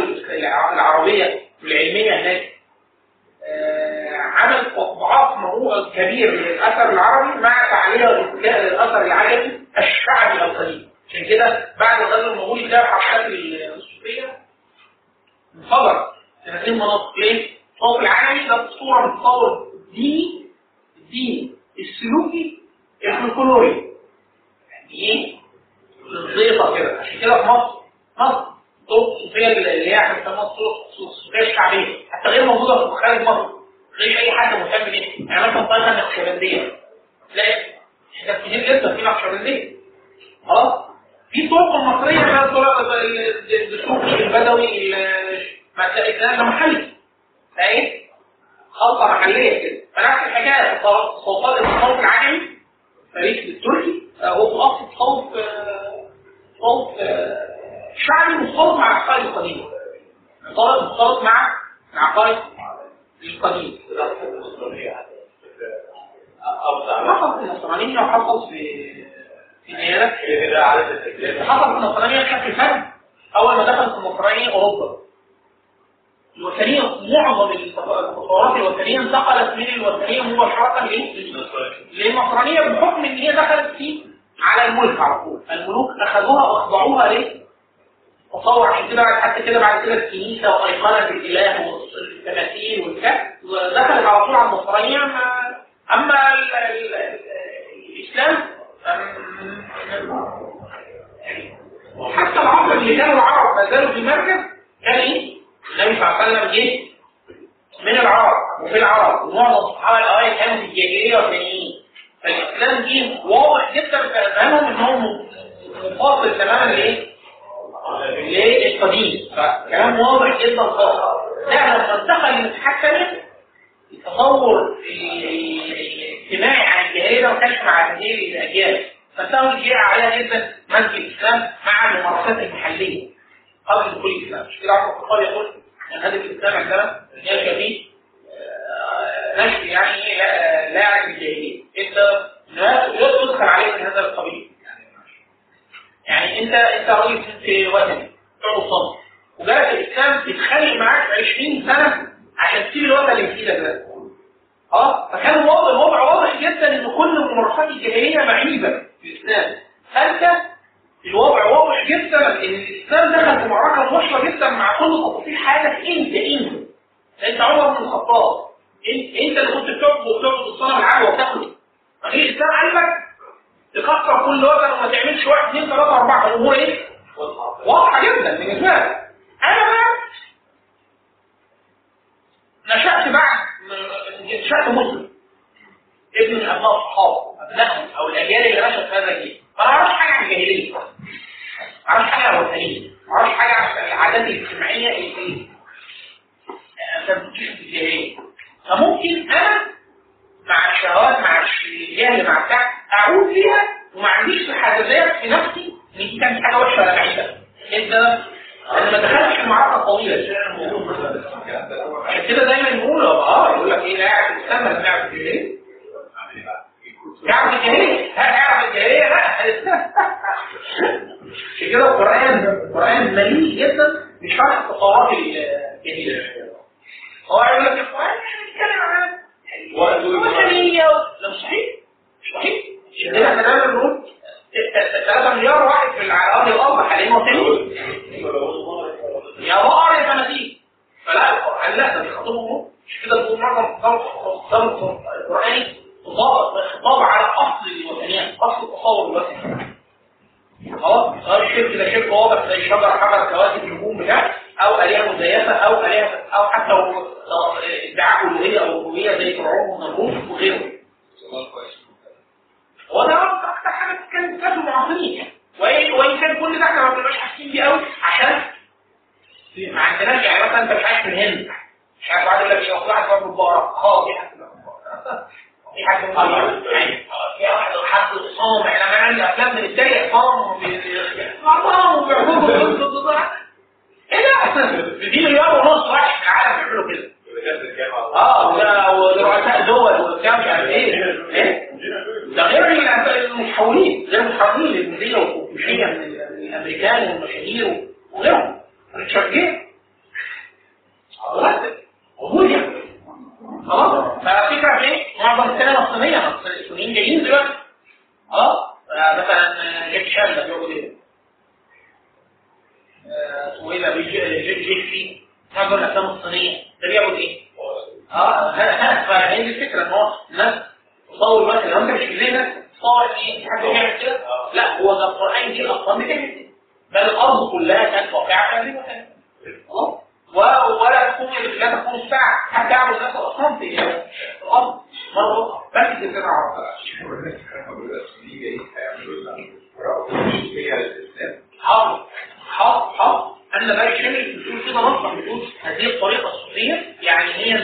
العربية والعلمية هناك عمل ضعاف مهول كبير للأثر العربي مع تعليق الاثر العجمي الشعبي القديم. عشان كده بعد غزو المغول ده حركات الصوفيه انفجر في هذه المناطق ليه؟ التطور العالمي ده صوره من التطور الديني الديني السلوكي. الفلكلوري يعني إيه؟ الزيطه كده. عشان كده في مصر مصر الطرق الصوفيه اللي هي إحنا بنسموها الطرق الصوفيه الشعبية. حتى غير موجودة في خارج مصر. غير أي حد مهتم بيها. يعني مثلا طريقه النقشبنديه تلاقي إحنا كتير جدا في نقشبنديه خلاص؟ في طرق المصريه بقى الطرق الدسوقي البدوي ال- ما الكلام ده محلي. إيه؟ خلطه محلية كده. فنفس الحكاية صوتات الصوت العجمي فريق التركي آه، هو مؤسس صوت آه، صوت آه، شعبي مختلط مع العقائد القديمه مختلط مع العقائد حصل في النصرانيه وحصل في في ديانات حصل في النصرانيه بشكل فردي اول ما دخلت النصرانيه اوروبا الوثنية معظم التصورات الوثنيه انتقلت من الوثنيه مباشره لإيه؟ للنصرانيه بحكم إن هي دخلت في على الملك على طول الملوك أخذوها واخضعوها ليه؟ عشان كده حتى كده بعد كده الكنيسة وايقونه الاله والتماثيل والكهف دخلت على طول على ما- أما ال- ال- ال- الإسلام أم- حتى العصر اللي كانوا العرب ما زالوا في المركز كان إيه؟ النبي صلى الله عليه وسلم جه من العرب وفي العرب ومعظم الصحابه الأوائل كانوا في الجاهلية وثانيين فالإسلام جه واضح جدا في اذهانهم إن هو منفصل تماما لإيه؟ للقديم فكلام واضح جدا خالص. ده لما انتقل ثانية التصور الاجتماعي عن الجاهليه كانش مع هذه الاجيال فالتهم الجاهليه عليها جدا منهج الإسلام مع الممارسات المحلية. قبل دخول الاسلام مش كده؟ عبد الخطاب يقول أن هدف الاسلام عندنا ينشا فيه آه، نشر يعني؟ لا لا يعرف الجاهليه إنت لا يدخل عليه من هذا القبيل. يعني أنت أنت راجل في وثني تقعد صمت وجالك الإسلام بيتخانق معاك 20 سنة عشان تسيب الوضع اللي في إيدك ده آه فكان الوضع الوضع واضح جدا إن كل الممارسات الجاهلية معيبه في الإسلام. فأنت الوضع واضح جدا إن الإسلام دخل في معركة مباشره جدا مع كل تفاصيل حياتك أنت أنت. أنت عمر بن الخطاب. أنت اللي كنت بتعبد وبتعبد الصنم العدوى وتاكله فجه الاسلام قال لك تكسر كل وزن وما تعملش واحد اثنين ثلاثة أربعة. الأمور إيه؟ واضحة جدا بالنسبة لك أنا بقى نشأت بعد نشأت مسلم. ابن ابناء الصحابة أبنائهم أو الأجيال اللي نشأت في هذا الجيل. ما أعرفش حاجة عن الجاهلية. ما أعرفش حاجة عن الوثنية. ما أعرفش حاجة عن العادات الاجتماعية اللي انت بتشوف في الجاهلية. فممكن أنا مع الشهوات مع الجهل مع بتاع أعود فيها وما عنديش الحساسيات في نفسي إن دي كانت حاجة وحشة ولا بعيدة. انت أنا ما دخلتش في المعركة الطويلة عشان كده دايما يقولوا آه يقول لك إيه لا يعرف الاسلام لا يعرف الجاهلية. يعرف الجاهلية؟ ها يعرف الجاهلية لا. *laughs* عشان كده القرآن القرآن مليء جدا بشرح تصورات الجاهليه هو يقول لك القرآن إحنا بنتكلم عن لا مش صحيح؟ صحيح. إحنا دايما بنقول 3 مليار واحد في العالم الأرض حاليا وثنية يا بقر يا فناديل فلا القران لا ده بيخاطبهم مش كده بيقول معظم خطاب القراني خطاب على أصل الوثنيات أصل التصور الوثني. خلاص؟ سواء الشرك ده شرك واضح زي شجر حجر كواكب النجوم بتاع أو آلهة مزيفة أو آلهة أو حتى إدعاء ألوهية أو الربوبيه زي فرعون ونمرود وغيره. وده أكتر حاجة بتتكلم فيها المعاصرين وإن وإن كان كل ده إحنا ما بنبقاش حاسين بيه قوي عشان ما عندناش يعني مثلا أنت مش في الهند مش عارف واحد يقول لك إيه واحد بياكل بقره آه في حد في حد يعني في واحد حد صام إحنا ما عندنا أفلام بنتريق صام صام وبيعبدوا *laughs* إيه ده؟ دي مليار ونص واحد في العالم بيعملوا كده. آه ده ورؤساء دول وبتاع مش عارف إيه؟ ده غير المتحولين غير المتحولين الهنديه والكوفيه من الامريكان والمشاهير وغيرهم. ريتشارد جير موجود يعني. خلاص. ففكره إيه؟ معظم السينما الصينيه الصينيين جايين دلوقتي. خلاص. مثلا جاكي شان ده بيقول إيه؟ اسمه إيه ده؟ جيك في معظم الافلام الصينيه ده بيعمل إيه؟ آه فهي دي الفكرة إن هو الناس تصور مثلا. لو أنت مش في ذهنك تصور إيه حد بيعمل كده؟ لا هو ده القرآن دي الاصلا بتعمل بل الأرض كلها كانت واقعة في هذه المكان ولا تكون لا تكون الساعة. حتى يعمل الناس الاصنام في الأرض مره أخرى بس كده حاضر حاضر. حاضر. أن باقي شمل بتقول كده هذه الطريقة الصوفية يعني هي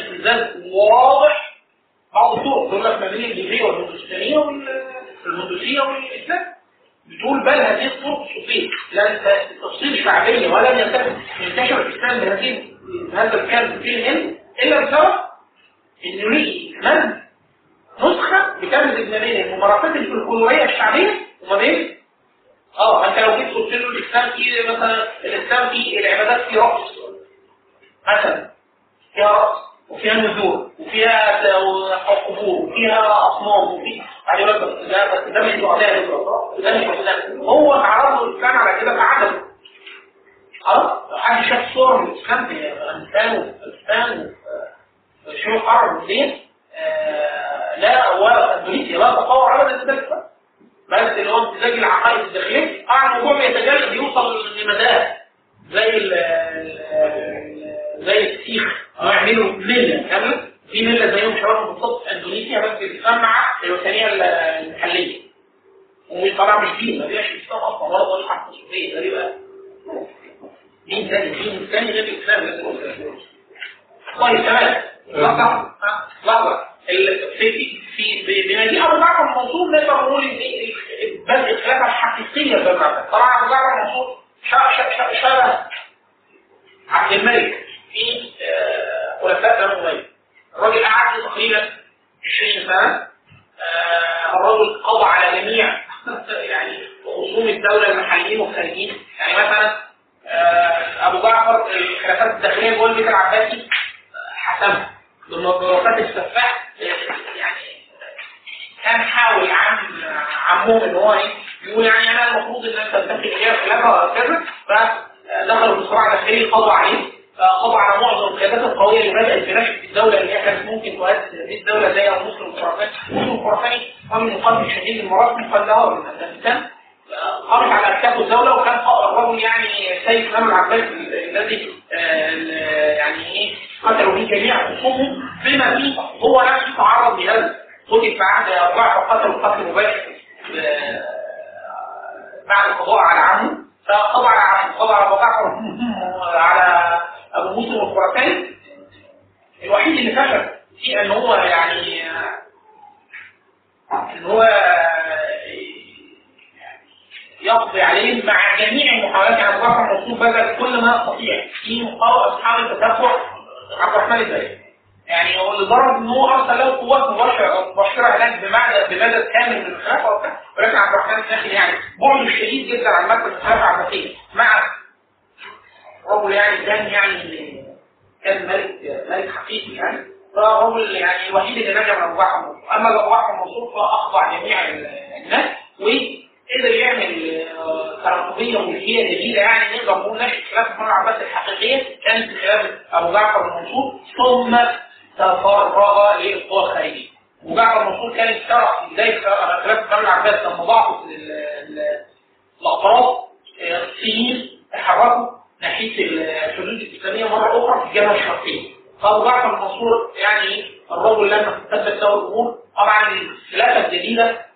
الصينيين تحركوا ناحية الحدود الإسلامية مرة أخرى في الجبهة الشرقية. جعفر المنصور يعني الرجل لما تثبت له الأمور. طبعا الخلافة الجديدة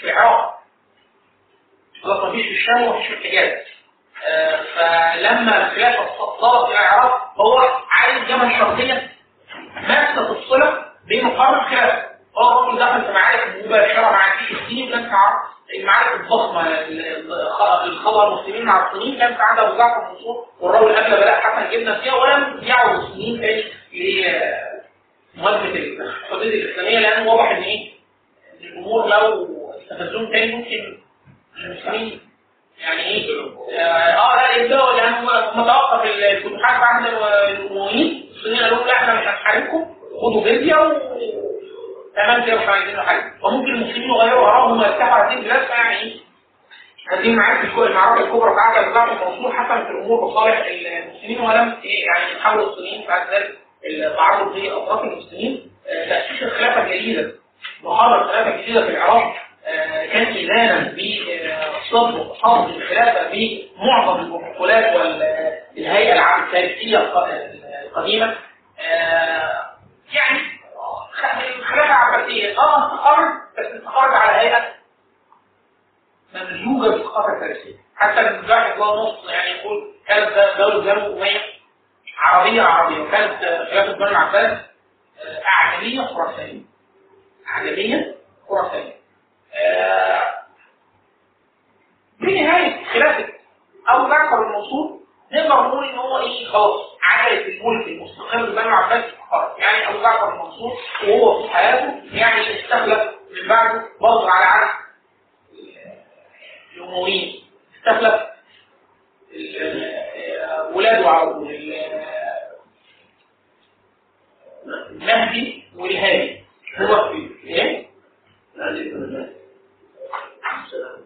في العراق. خلاص مفيش في الشام ومفيش في الحجاز. آه فلما الخلافة صارت إلى العراق هو عايز الجبهة الشرقية ماسكه الصله بين مقام الخلافة. هو الرجل دخل في معارك مباشره مع الجيش الصيني وكان في المعارك الضخمة الخضر المسلمين مع الصينيين كان في عند ابو جعفر المنصور والراجل قبل بلاء حسن جدا فيها ولم يعود الصينيين تاني لمواجهه الحدود الإسلامية لأن واضح إن إيه؟ الأمور لو استفزوهم تاني ممكن المسلمين يعني إيه؟ آه لا يبدأوا لأن متوقف الفتوحات بعد الامويين الصينيين قالوا لا إحنا مش هنحاربكم خدوا جزية و تمام كده مش عايزين نحارب وممكن المسلمين يغيروا آرائهم ويفتحوا هذه البلاد فيعني إيه هذه المعارك المعركه الكبرى في عهد ابو المنصور حسمت الأمور بصالح المسلمين ولم يعني يحاول الصينيين بعد ذلك التعرض لأطراف المسلمين. تأسيس الخلافة الجديدة وقام الخلافة الجديدة في العراق كان إذانا بصدر حفظ الخلافة بمعظم البروتوكولات والهيئة العامة التاريخية القديمة. يعني الخلافة العباسية آه استقرت بس استقرت على هيئة ممزوجة بالثقافة الفارسية حتى الواحد هو نص يعني يقول كانت دولة بنو أمية عربية عربية وكانت خلافة بنو العباس أعجمية خراسانية أعجمية خراسانية بنهاية خلافة أبو جعفر المنصور نقدر نقول إن هو إيه؟ خلاص عجله الملك المستقر بنو العباس خرج يعني أبو جعفر المنصور وهو في حياته يعني استخلف من بعده برضه على عهد الأمويين. استخلف ولاده عرض المهدي والهادي. هو إيه؟ السلام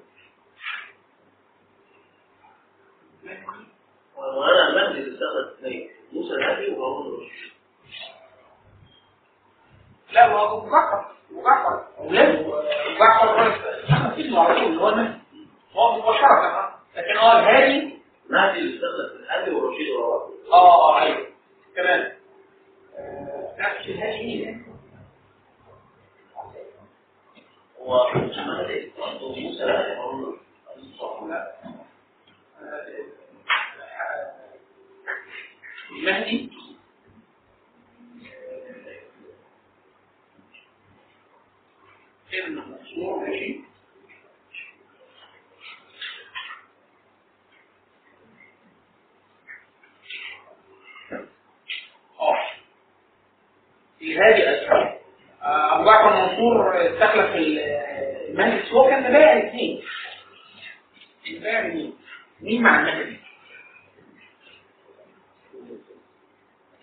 وأنا المهدي اللي استخدم اثنين موسى الهادي وهارون الرشيد لا ما هو ابو جعفر اولاده ابو جعفر اسمه على طول اللي هو المهدي هو مباشرة لكن هو الهادي المهدي اللي استخدم الهادي والرشيد ورا بعض آه آه أيوه آه، نفس الهادي مين؟ هو موسى الهادي وهارون الرشيد صح لا. المهدي ابن منصور ماشي. الهادي اسفل أبو جعفر منصور استخلف ال- المهدي. هو كان مبايع الاثنين مبايع مين؟ مين مع المهدي؟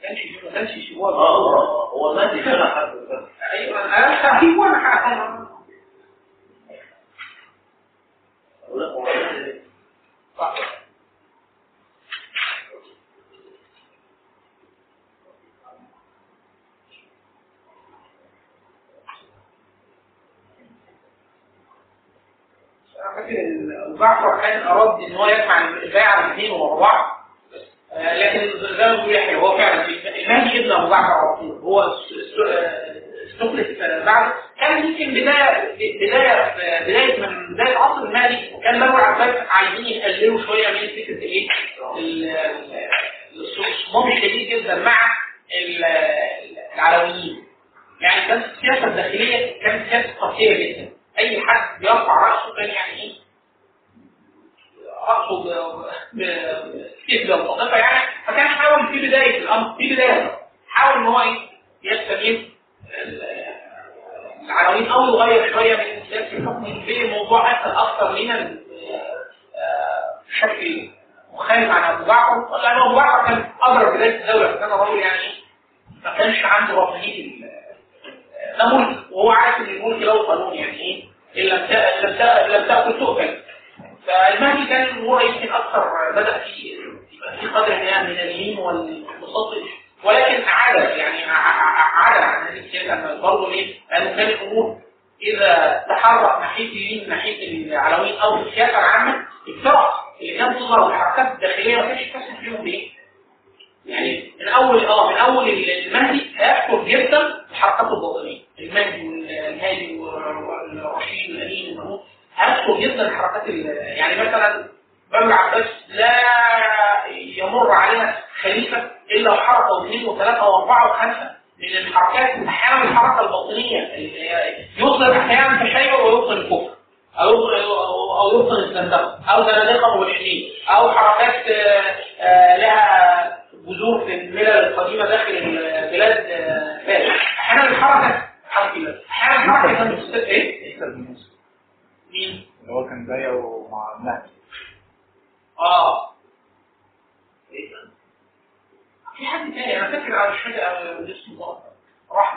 ما كانش ما آه آه هو المهدي كان حد أيوه أنا أيوه أنا حاسس لا هو المهدي أنا فاكر جعفر كان أراد إن هو يجمع البيع الاثنين ورا بعض لكن زي ما يحيى هو فعلا المهدي ابن ابو جعفر على طول هو است- است- استخلف آه، بعد. كان يمكن بدايه بدايه بداية من بداية عصر المهدي كان بنو العباس عايزين يقللوا شوية من فكرة الايه؟ ال- ال- الصمام الشديد جدا مع ال- العلويين. يعني كانت السياسة الداخليه كانت سياسة قاسية جدا. أي حد يرفع رأسه كان يعني إيه؟ رأسه بسيف بالقطيفه يعني فكان حاول في بداية الأمر في بداية حاول إن هو إيه؟ يستميل ال- العناوين أو يغير شوية من سياسه الحكم في موضوع أسهل أكثر من ال- آه، بشكل مخالف عن أبو جعفر لأن أبو جعفر كان اضرب بداية الدولة فكان رجل يعني إيه، ما كانش عنده رفاهية ال- ده ملك. وهو عارف إن الملك له قانون يعني إيه؟ إن لم لم تأكل تؤكل. فالمهدي كان هو يمكن أكثر بدأ في في قدر من من اللين والبساطه ولكن عاد يعني ع- ع- عاد عن هذه برضه ليه؟ لأنه كان الأمور. إذا تحرك ناحية اليمين ناحية العلويين أو السياسة العامه الفرق اللي كانت تظهر الحركات الداخليه ما كانش تحس فيهم بايه؟ يعني من أول آه من أول المهدي هيكثر جدا الحركات الباطنية. المهدي والهادي والرشيد والأمين والمهمود هيكثر جدا الحركات ال- يعني مثلا بنو العباس لا يمر علينا خليفة إلا وحركه واثنين وثلاثة وأربعة وخمسة من الحركات أحيانا الحركة الباطنية اللي هي يوصل أحيانا تشيع ويوصل الكفر أو أو أو يوصل الزندقه أو زنادقه ملحدين أو حركات آه، آه، لها جذور في الملل القديمة داخل البلاد آه، فارس أحيانا الحركة حركة. أحيانا الحركة كانت إيه؟ بن مين؟ اللي هو كان بايعه مع المهدي آه. في حد تاني أنا فاكر أنا مش فاكر آه، اسمه راح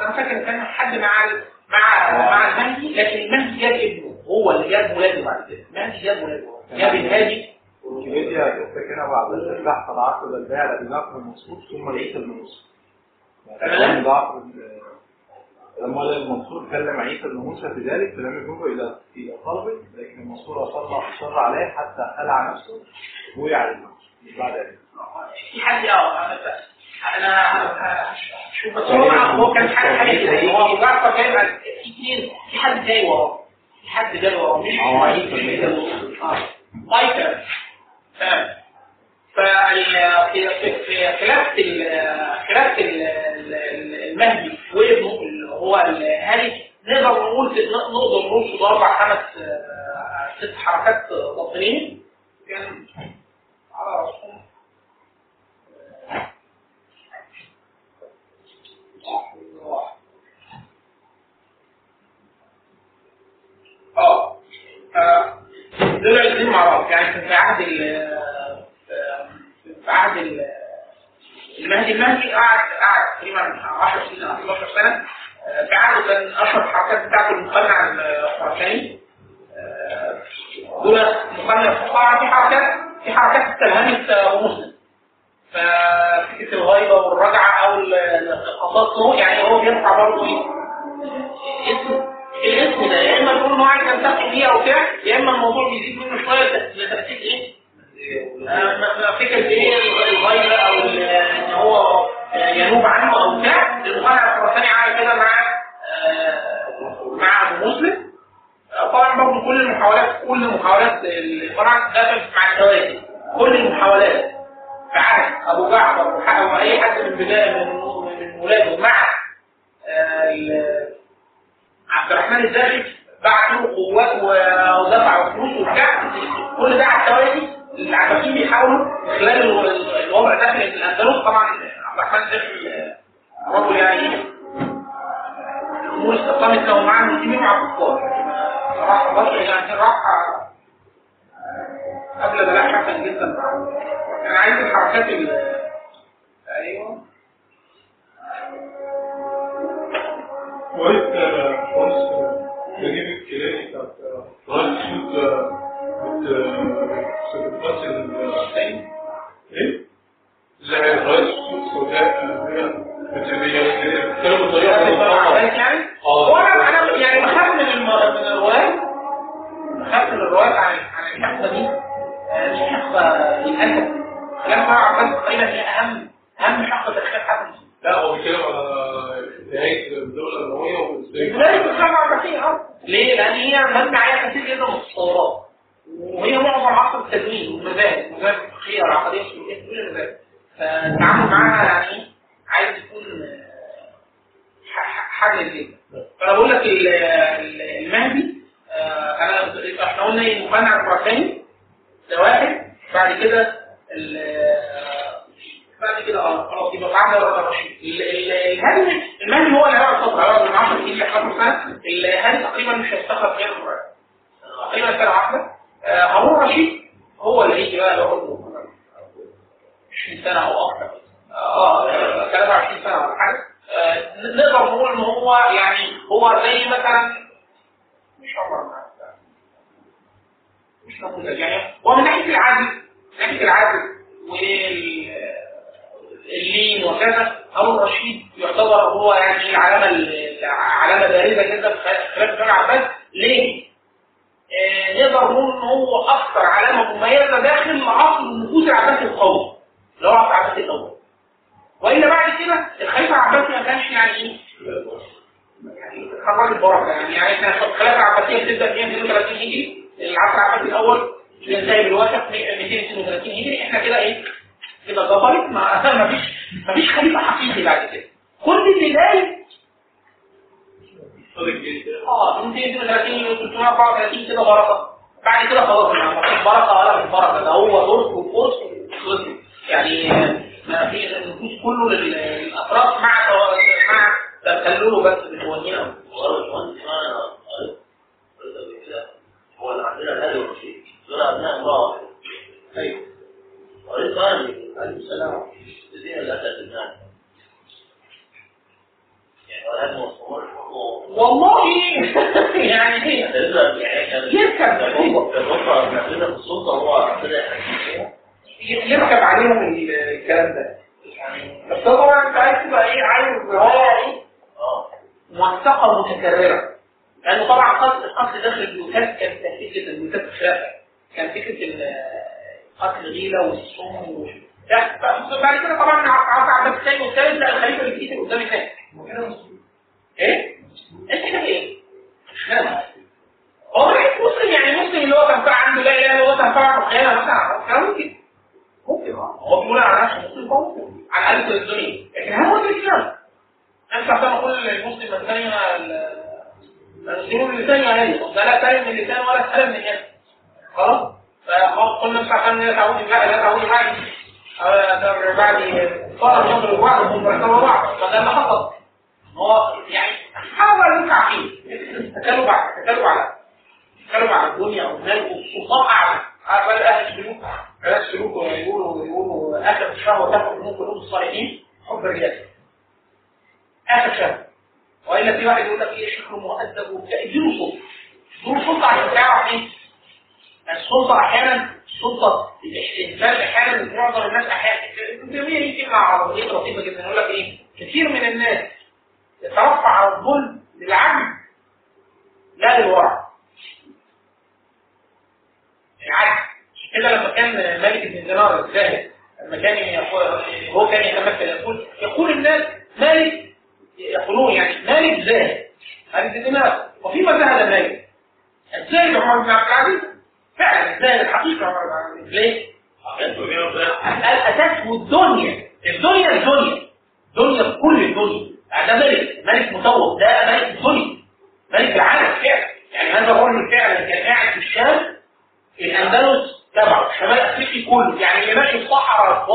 أنا فاكر كان حد مع ال- مع مع المهدي لكن المهدي جاب ابنه. هو اللي جاب ولاده بعد كده. المهدي جاب ولاده. جاب الهادي. ويكيبيديا تفتكرها بعد ذلك تحت العقد البيع لابي جعفر المنصور ثم موسى يعني تمام. كان جعفر لما المنصور كلم عيسى بن موسى في ذلك فلم يجوبه إلى إلى طلبه لكن المنصور اصر اصر عليه حتى خلع نفسه ووقع بعد ذلك. في حد آه أنا هشوف بس هو هو كان حاجة حاجة كده. هو جاي مع- في اثنين في حد جاي وراه. في حد جاي وراه. مش آه. طيب فال- في في- في خلافة ال- خلافة ال- ال- المهدي وابنه هو الهري نقدر نقول نقدر نقول في أربع خمس آه، ست حركات باطنيه كان على آه دول الاثنين مع بعض. يعني في عهد في عهد المهدي المهدي قعد قعد تقريبا 10 سنين 12 سنة. عهده كان اشهر الحركات بتاعته المقنع الخراساني دول مقنع الفقاعه في حركات في حركات استلهمت مسلم ففكرة الغيبة والرجعة أو ال- القصاص يعني هو بيرفع برضه إيه؟ اسم الاسم ده يا إما يكون إن هو عايز بيه أو بتاع يا إما الموضوع بيزيد منه شوية لترتيب إيه؟ آه، فكرة إيه الغيبة أو إن هو ينوب عنه أو بتاع المقنع الخراساني عمل كده مع آه، مع أبو مسلم. طبعا برضه كل المحاولات كل المحاولات الفرع كان مع التوازي كل المحاولات. عهد أبو جعفر واي حد من بداية من من ولاده مع آه، عبد الرحمن الداخل بعت له قوات ودفع فلوس وبتاع. كل ده على التوازي العباسيين بيحاولوا خلال ال- الوضع داخل الأندلس. طبعا آه، رجل يعني الأمور استقامت له مع المسلمين مع الكفار. راح مصر يعني راح. قبل بلاء حسن جدا. أنا عايز الحركات ال أيوه. وقت خالص نجيب الكلام بتاعت راجل السود بتمثل إيه؟ بطريقه عارف يعني آه. وأنا أنا يعني بخاف من. من الروايات بخاف من الروايات عن عن الحقبه دي آه، مش حقبه للاسف مع عباس تقريبا هي اهم اهم حقبه في حياه المسلمين لا هو بيتكلم على نهايه الدولة الامويه وازاي لازم تفهم عباسيه آه ليه؟ لأن هي مبنى عليها كثير جدا من التصورات وهي معظم عصر التدوين والمذاهب المذاهب الفقهيه والعقديه كل المذاهب فالتعامل معاها يعني عايز يكون آه، حاجة جديده فأنا بقول لك ال- ال- المهدي آه، أنا إحنا قلنا إيه المقنع الخراساني ده واحد. بعد كده ال- بعد كده آه خلاص يبقى بعد الرشيد ال- ال- الهادي المهدي هو اللي هيقعد فتره هيقعد من 10 سنين ل 11 سنه الهادي تقريبا مش هيستخدم غير تقريبا سنة واحدة. آه، هارون رشيد هو اللي هيجي بقى يقعد 20 سنة أو أكثر. آه آه، 23 سنة ولا حاجة. آه، نقدر نقول ان هو يعني هو زي مثلا مش عمر مش نموذج يعني هو من ناحية العدل من ناحية العدل واللين وكذا هارون رشيد يعتبر هو يعني العلامة ال- علامه بارزه جدا في خلاف الدولة العباس ليه؟ آه، نقدر نقول ان هو أكثر علامة مميزة داخل عصر النفوذ العباسي القوي. اللي هو العباسي الأول. وإلا بعد كده الخليفة العباسي ما كانش يعني إيه؟ يعني خرج البركه يعني يعني إحنا الخلافه العباسيه بتبدا 132 هجري. العصر العباسي الأول بينتهي بالوقت 232 هجري. إحنا كده إيه؟ كده ظبطت ما *laughs* ما فيش ما فيش خليفة حقيقي بعد كده. كل بدايه آه 232 334 كده بركة. بعد كده خلاص ما فيش بركة ولا مش بركة. ده هو درس وفرس وخلص. يعني ما في النفوس كله لل- للأطراف مع مع تخلله بس كده هو اللي عندنا الهادي والرشيد دول عندنا امراه واحدة أيوه. قريت كمان عليه السلام الدين اللي اتت الناس يعني الهادي والصمود والله. *laughs* موثقه متكررة. لأنه طبعا قتل القتل داخل البيوتات كانت فكره البيوتات الخلافه كان فكرة قتل الغيلة والسم و- لا، ف- بعد كده طبعا عبد عبد الثاني والثالث لا الخليفة اللي كتير قدامي تاني إيه؟ إيه؟ هو رئيس مسلم يعني مسلم اللي هو كان فاعل عنده لا إله إلا الله كان فاعل خيانة مثلا كان ممكن. ممكن آه. هو بيقول على نفسه مسلم الاقل في الدنيا. لكن هل هو الاسلام؟ أنت عشان أقول المسلم الثاني المسلمون اللسان يا ده لا سالم من اللسان ولا سالم من اليد خلاص؟ فقلنا مش عشان لا تعودي بقى لا تعودي بعد أو بعد صار الشهر بعض هم ركبوا بعض. فده اللي حصل. هو يعني حاول ينفع فيه تكلوا بعد تكلوا على تكلوا على الدنيا والمال والسلطان أعلى. عارف بقى أهل السلوك؟ أهل السلوك يقولوا يقولوا اخر الشهر تاخد من قلوب الصالحين. حب الرجال. اخر شهر والا في واحد يقول لك إيه شكله مؤدب وبتاع اديله سلطه اديله سلطه عشان تعرف إيه السلطه أحيانا السلطه الانسان أحيانا معظم الناس أحيانا تيميه ليه كلمه عربيه لطيفه جدا. يقول لك إيه؟ كثير من الناس يترفع على الظلم للعدل لا للورع العدل كده لما كان مالك بن دينار الزاهد لما كان هو كان يتمثل يقول يقول الناس مالك يقولون يعني مالك زاهد هذه دينار وفيما زهد مالك الزاهد عمر بن عبد العزيز؟ فعلا الزاهد الحقيقي عمر بن عبد العزيز. ليه؟ الاساس والدنيا الدنيا. الدنيا. دنيا كل الدنيا. ده ملك ملك مطوق ده ملك الدنيا. ملك العالم فعلا. يعني هذا الرجل فعلا كان قاعد في الشام الأندلس. تبعه شمال أفريقيا كله. يعني اللي ماشي في صحراء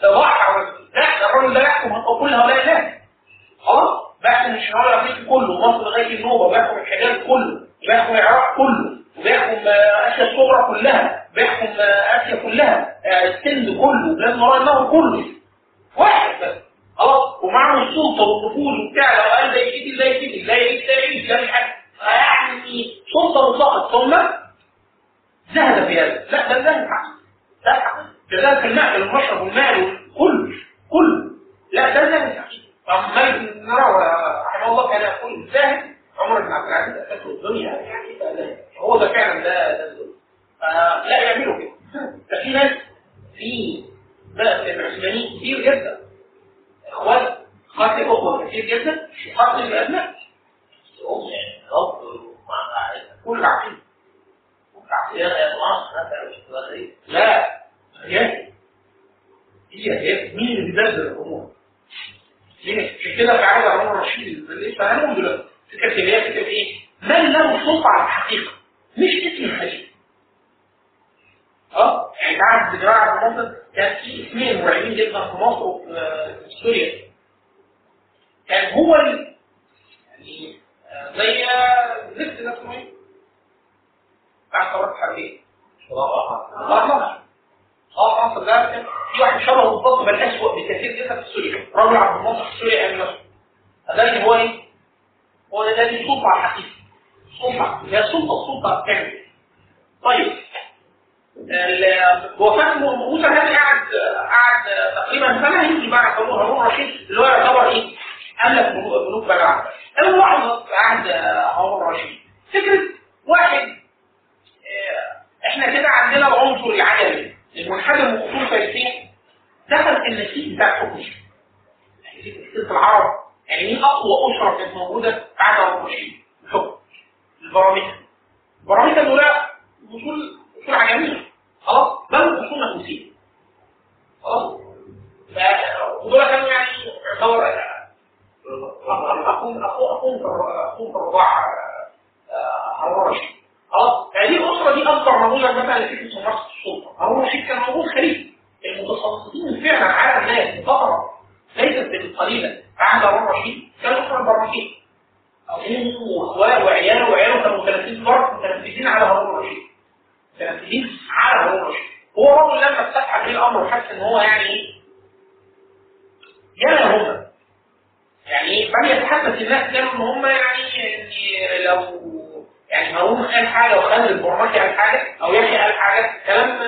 في بحر لا ده الراجل ده يحكم كل هؤلاء الناس خلاص؟ بيحكم الشمال الافريقي كله مصر لغايه النوبه بيحكم الحجاز كله بيحكم العراق كله وبيحكم آسيا الصغرى كلها بيحكم آسيا كلها السند كله بلاد وراء النهر كله. واحد بس. خلاص؟ ومعه السلطة والنفوذ وبتاع لو قال ده يجيب ده يجيب ده يجيب ده مش عارف يعني سلطة مطلقة. ثم زهد في هذا. لا ده زهد حقيقي ده حقيقي كذلك الماء المشرب والماء كله كله. لا ده زهد حقيقي مالك بن رحمه الله كان يقول الزاهد عمر بن عبد العزيز اساسه الدنيا يعني هو ده فعلا ده ده الزهد لا. يعملوا كده. ده في ناس في في العثمانيين كتير جدا. إخوان قاتل اخوه كتير جدا قاتل الابناء كل عقيد لا هي. هي هي. مين اللي بيبذل الأمور؟ مين عشان كده في عهد عمر الرشيد اللي فهمهم دلوقتي فكرة اللي هي فكرة إيه؟ من له سلطة على الحقيقة مش اسم الحقيقة. آه يعني تعرف بجماعه في مصر كان في اثنين مرعبين جدا في مصر وفي سوريا. كان هو ال... يعني زي زفت ده اسمه إيه؟ بتاع الثورات الحربية. الله آه مصر ده كان في واحد شبهه بالظبط بل اسوء بكثير جدا في سوريا رجل عبد الناصر في سوريا قال نفسه فذلك هو إيه؟ هو ده دي سلطة على الحقيقة. سلطة. هي سلطة السلطه كاملة. طيب وفاة موسى هذا قعد قعد تقريبا سنه يجي بعد هارون الرشيد اللي هو يعتبر إيه؟ أملك بنوك بني العباس. أول في عهد هارون الرشيد. فكرة واحد إحنا كده عندنا العنصر العجمي المنحدر من اصول فارسيه دخل النسيج بتاع الحكم. يعني في العرب. يعني مين أقوى أسرة كانت موجودة بعد الرشيد؟ الحكم. البراميكا البراميكا دول اصول اصول عجميه خلاص؟ بل اصول نفوسيه خلاص؟ ودول كانوا يعني يعتبر اخوهم اخوهم اخوهم في الرضاعة. هارون الرشيد خلاص هذه الأسرة دي أكبر نموذج مثلا لفكره ممارسه السلطة. هارون الرشيد كان موجود خليفه المتسلطين فعلا على الناس فتره ليست بالقليلة. عهد هارون الرشيد كانوا اسره البرمكيه ابوه واخوانه وعياله وعياله كانوا متنفذين برضه متنفذين على هارون الرشيد. متنفذين على هارون الرشيد. هو رجل لما استفتح عليه الأمر وحس إن هو يعني إيه يلا هم. يعني بل يتحدث الناس كانوا إن هم يعني لو يعني هارون قال حاجة وخالد البرمكي قال حاجة أو يحيى قال حاجة كلام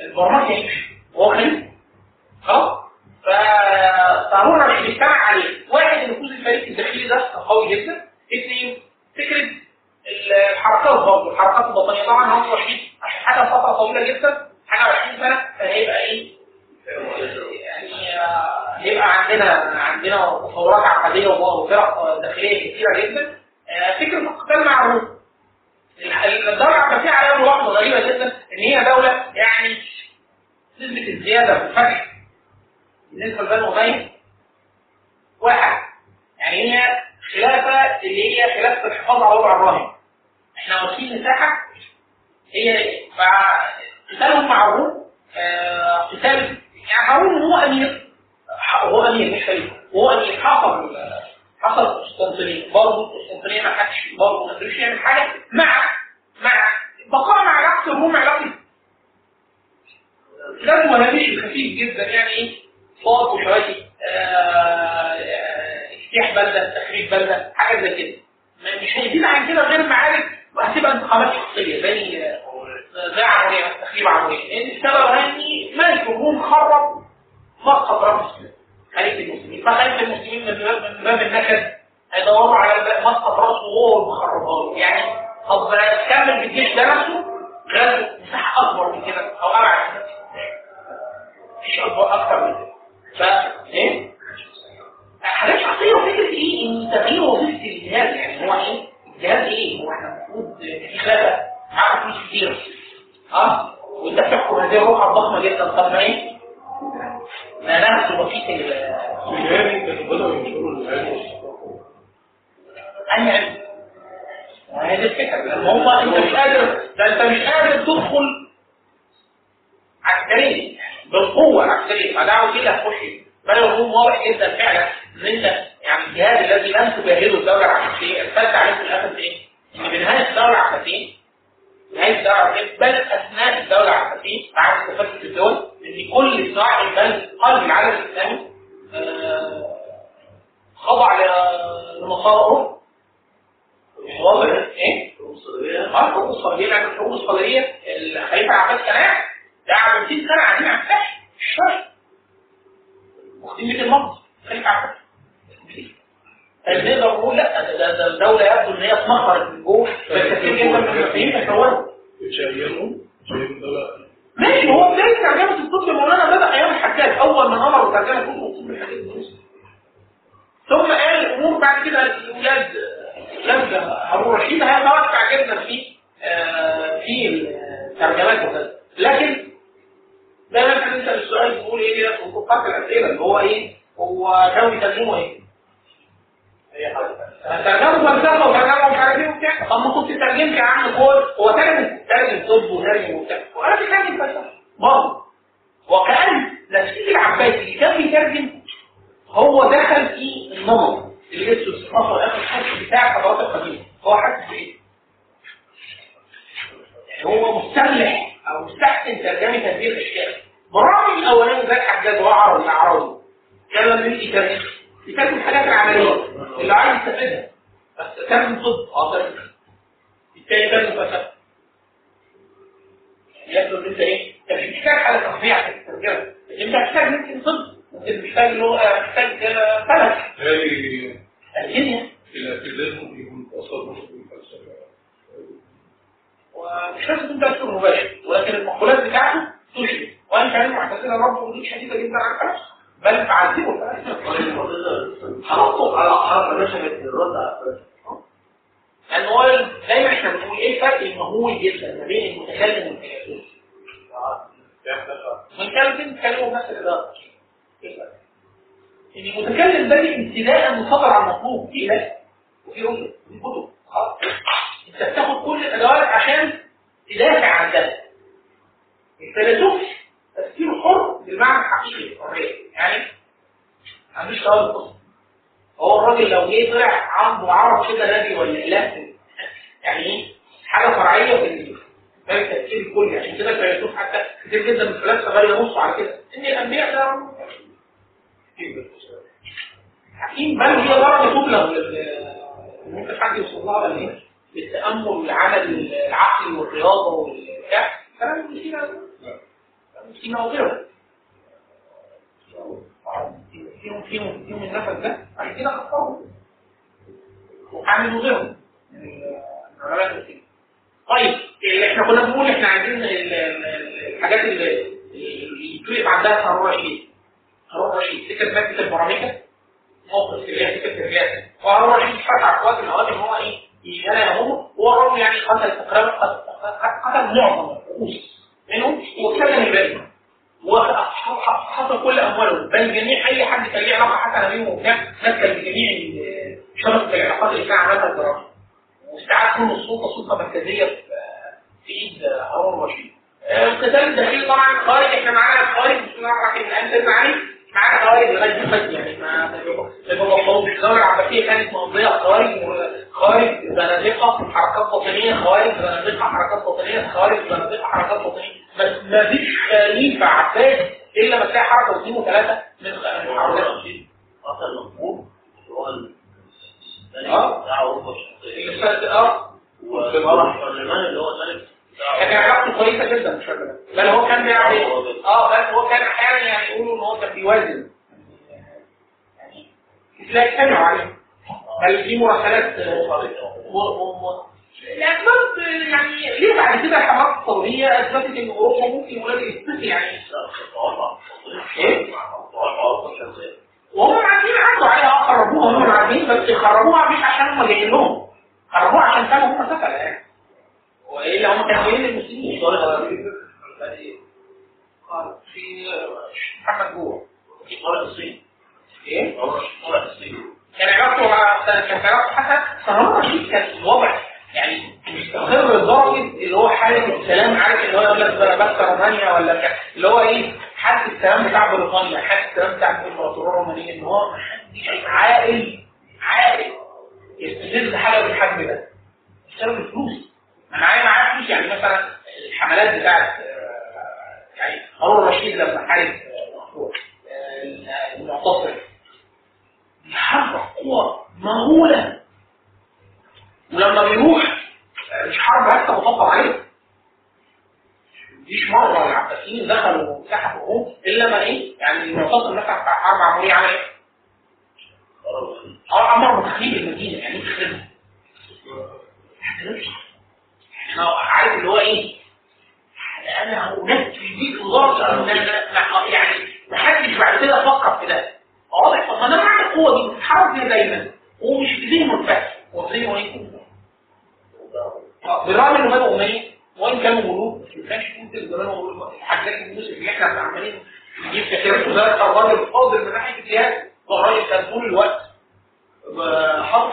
البرمكي يمشي وهو خليفه خلاص فهارون الرشيد اجتمع عليه. واحد النفوذ الفريق الداخلي ده قوي جدا. اثنين فكرة الحركات برضه. الحركات الوطنيه طبعا هارون الرشيد عشان حاجة فتره طويلة جدا حاجة 20 سنة فهيبقى إيه؟ يعني هيبقى عندنا عندنا تصورات عقدية وفرق داخلية كثيره جدا. فكره القتال مع الروم الدولة العباسيه عليها ملاحظة غريبة جدا إن هي دولة يعني نسبه الزيادة في الفتح. بالنسبة لبني أمية واحد. يعني هي خلافة اللي هي خلافه الحفاظ على وضع الراهن. إحنا واخدين مساحة هي قتالهم مع الروم قتال يعني هارون هو أمير. هو أمير مش خليفة. هو أمير حصل حصل قسطنطينية. برضه قسطنطينيه ما حدش برضه ما قدرش يعمل حاجة. مع مع بقاء مع عكس الروم علاقي لازم هامش خفيف جدا يعني إيه؟ صوت وشواتي اجتياح بلدة تخريب بلدة حاجة زي كده. مش هيزيد عن كده غير معارك وهتبقى انتقامات شخصية زي زي عمليه تخريب عمليه لأن السبب هاني ملك الروم خرب مسقط رمز خليفه المسلمين. فخليفه المسلمين من باب النكد؟ هيدوروا على مسقط راسه وهو له. يعني طب كمل بالجيش ده نفسه؟ غزو. مساحة أكبر من كده. أو أبعد من كده. مفيش اكبر أكتر من كده. ف إيه؟ حاجات شخصية وفكرة إيه؟ إن تغيير وظيفة الجهاز. يعني هو إيه؟ الجهاز إيه؟ هو إحنا المفروض في خلافه معاه فلوس كتير آه وانت بتحكم هذه الروح الضخمه جدا. طب ما إيه؟ ما نفس وظيفه ال- سوداني كانوا بدأوا ينشروا العلم والثقافة أنهي علم؟ هذه الفكرة لما هم أنت مش قادر ده أنت مش قادر تدخل عسكريا بالقوة العسكرية فدعوة كده هتخش بل الروم واضح جدا فعلا إن أنت يعني الجهاد الذي لم تجاهده الدولة العباسية ارتد عليه في الآخر إيه؟ إن بنهاية الدولة العباسية نهاية الدولة العباسية بل أثناء الدولة العباسية بعد تفكك الدول إن كل صراع بل قلب العالم الإسلامي آه، خضع ل- لمسار أوروبا واضح إيه؟ الحروب الصليبيه لكن الحروب الصليبيه الخليفة العباس كان قاعد قعد 200 سنه قاعدين على الساحل الشرق واخدين بيت المقدس الخليفة عباس. نقدر نقول لا؟ ده- الدولة يبدو إن هي اتمخرت من جوه. بس كتير جدا من المسيحيين تكونوا اتشينوا اتشينوا دولة ماشي هو بدايه ترجمة الطب مولانا بدأ أيام الحجاج؟ أول ما أمر بترجمه الطب الحجاج. المصري ثم قال الأمور بعد كده الأولاد أولاد هارون الرشيد هيتوسع جدا في آه، في الترجمات وكذا لكن دايما كان انت السؤال بيقول إيه في فقط الأسئلة اللي هو إيه؟ هو كانوا بيترجموا إيه؟ ترجموا فلسفه وترجموا مش عارف إيه وبتاع طب ما كنت ترجمت يا عم كود هو ترجم ترجم طب وترجم وبتاع وأنا بترجم فلسفه برضه وكان نفسي العباسي اللي كان بيترجم هو دخل في النمط اللي اسمه الثقافه والاخر الحس بتاع الحضارات القديمه هو حاسس بايه؟ يعني هو مستملح أو مستحسن ترجمه هذه الاشياء برغم الاولاني زي الحجاج وعربي الاعرابي كان لما يجي يترجم يترجم الحاجات العملية. اللي عايز يستفيدها. بس ترجم طب. آه التاني ترجم فلسفه يبدو ان انت إيه؟ انت مش محتاج حاجة عشان تترجمها. انت محتاج ممكن طب. ممكن محتاج لغه محتاج آه، فلك يكون أصلا مش بالفلسفة ومش لازم انت تكون مباشر ولكن المقولات بتاعته تشبه وان كان معتزلة برضه ردود شديده جدا على الفلسفة. بل الفلسفه حرصوا على حرف نشأت الرد على. لأن هو دايما إحنا بنقول إيه الفرق المهول جدا ما بين المتكلم والفيلسوف المتكلم كلمه بنفس الاداره؟ إن المتكلم ده ابتداء من صدر عن مطلوب في لا وفي رسل وفي كتب أنت بتاخد كل الادوات عشان تدافع عن ده. الفيلسوف تفكيره حر بالمعنى الحقيقي. للحريه يعني ما عندوش القصة هو الراجل لو جه طلع عنده عرض كده نبي ولا إله. يعني إيه؟ حاجة فرعية في في التفكير الكلي عشان كده الفيلسوف حتى كتير جدا من الفلاسفة بقى ينصوا على كده. إن الأنبياء ده حكيم بل هي درجة تبلغ ممكن حد يوصل لها بل إيه؟ بالتامل والعمل العقلي والرياضة والبتاع. كلام ابن سينا ابن سينا وغيره طيب إحنا كنا بنقول إحنا عايزين ال- ال- الحاجات اللي يتوقف عندها هارون رشيد هارون رشيد فكره ماده البراميكا موقف هي فكره وهارون رشيد فتح من الاوقات ان هو إيه يهمه هو يعني قتل قتل معظم الرؤوس. منهم وسجن الباقي وحصل كل أمواله. بل جميع أي حد كان ليه علاقه حتى بيهم وبتاع نكل بجميع شبكه العلاقات اللي كان عملها الدراسه واستعاد كل السلطة سلطة مركزية في إيد هارون الرشيد. القتال الداخلي طبعا خارج إحنا معانا خوارج بسم الله الرحمن الرحيم. سيدنا علي معانا خوارج لغاية دلوقتي يعني ما بطلوش الدولة العباسية كانت مقضية خوارج خوارج زنادقه حركات باطنيه خوارج زنادقه حركات باطنيه خوارج زنادقه حركات باطنيه بس ما فيش خليفه عباس إلا ما تلاقي حركه واثنين وثلاثه من من حركات قتل مقبول. اللي هو آه. آه. وفرح سليمان اللي هو الملك كان علاقته كويسة جدا مش فاكر بل هو كان بيعمل آه بل هو كان أحيانا يعني يقولوا إن هو كان بيوازن. يعني تلاقي كانوا عليه بل في مراسلات آه، يعني ليه بعد كده الحملات الثوريه أثبتت إن أوروبا ممكن ولاد يستثني يعني. إيه؟ وهم عارفين عدوا عليها خربوها هم عارفين بس خربوها مش عشان هم جايين لهم خربوها عشان كانوا هم سفله يعني. وإلا هم كانوا جايين للمسلمين قال في محمد جوع. في قارة الصين. إيه؟ قارة الصين. كان علاقته مع كان علاقته حتى هارون رشيد كان وضع يعني مستقر لدرجه اللي هو حالة السلام عارف اللي هو يقول لك بقى بس رومانيا ولا كان اللي هو إيه؟ حالة السلام بتاع بريطانيا حالة السلام بتاع الامبراطوريه الرومانيه إن هو محدش عاقل عاقل. يستفز حاجة بالحجم ده. بسبب الفلوس أنا معايا معايا فلوس يعني مثلا الحملات بتاعت آه، يعني هارون رشيد لما حارب آه، المعتصم. حرب قوة مهولة. ولما بيروح مش حرب حتى مطبق عليه. مفيش مرة العباسيين دخلوا مساحة الروم إلا ما إيه؟ يعني المعتصم مثلا بتاع حرب عمرية عمل إيه؟ أه أمر بتخريب المدينة يعني إيه تخريبها؟ إحنا عارف اللي هو إيه؟ أنا هنفذ بيك أنا- أنا- يعني ما حدش بعد كده فكر في ده. واضح. طب ما أنا معاك القوة دي. بتتحرك دايما ومش في ذهنه الفتح هو إيه؟ بالرغم انه بنو اميه وإن كانوا ملوك بس ما كانش ممكن زمان ملوك الحاجات اليوسف اللي إحنا عمالين نجيب كثير وده الراجل الفاضل من ناحية الجهاد الراجل كان طول الوقت الخط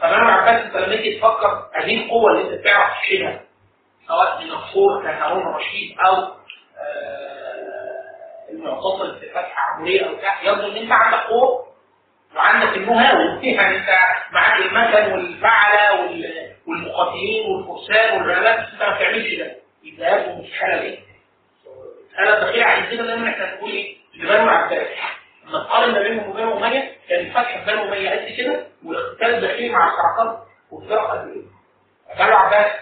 فبنو عباس أنت لما تيجي تفكر هذه القوة اللي أنت بتعرف تشيلها سواء من الصور كهارون رشيد أو آه، المعتصم في فتح عمرية أو بتاع يبدو ان انت عندك قوة. وعندك النهاوي يعني أنت معاك المكن والفعلة وال- والمقاتلين والفرسان انت ما بتعملش ده يبقى يبدو مش حالة إيه؟ حاله دقيقه عايزين إن إحنا نقول إيه؟ لبنو عباس. لما تقارن ما بينهم وبين أمية كان فتح بنو أمية قد كده؟ والاختلاف الداخلي مع الحركات والفرق قد إيه؟ بنو عباس.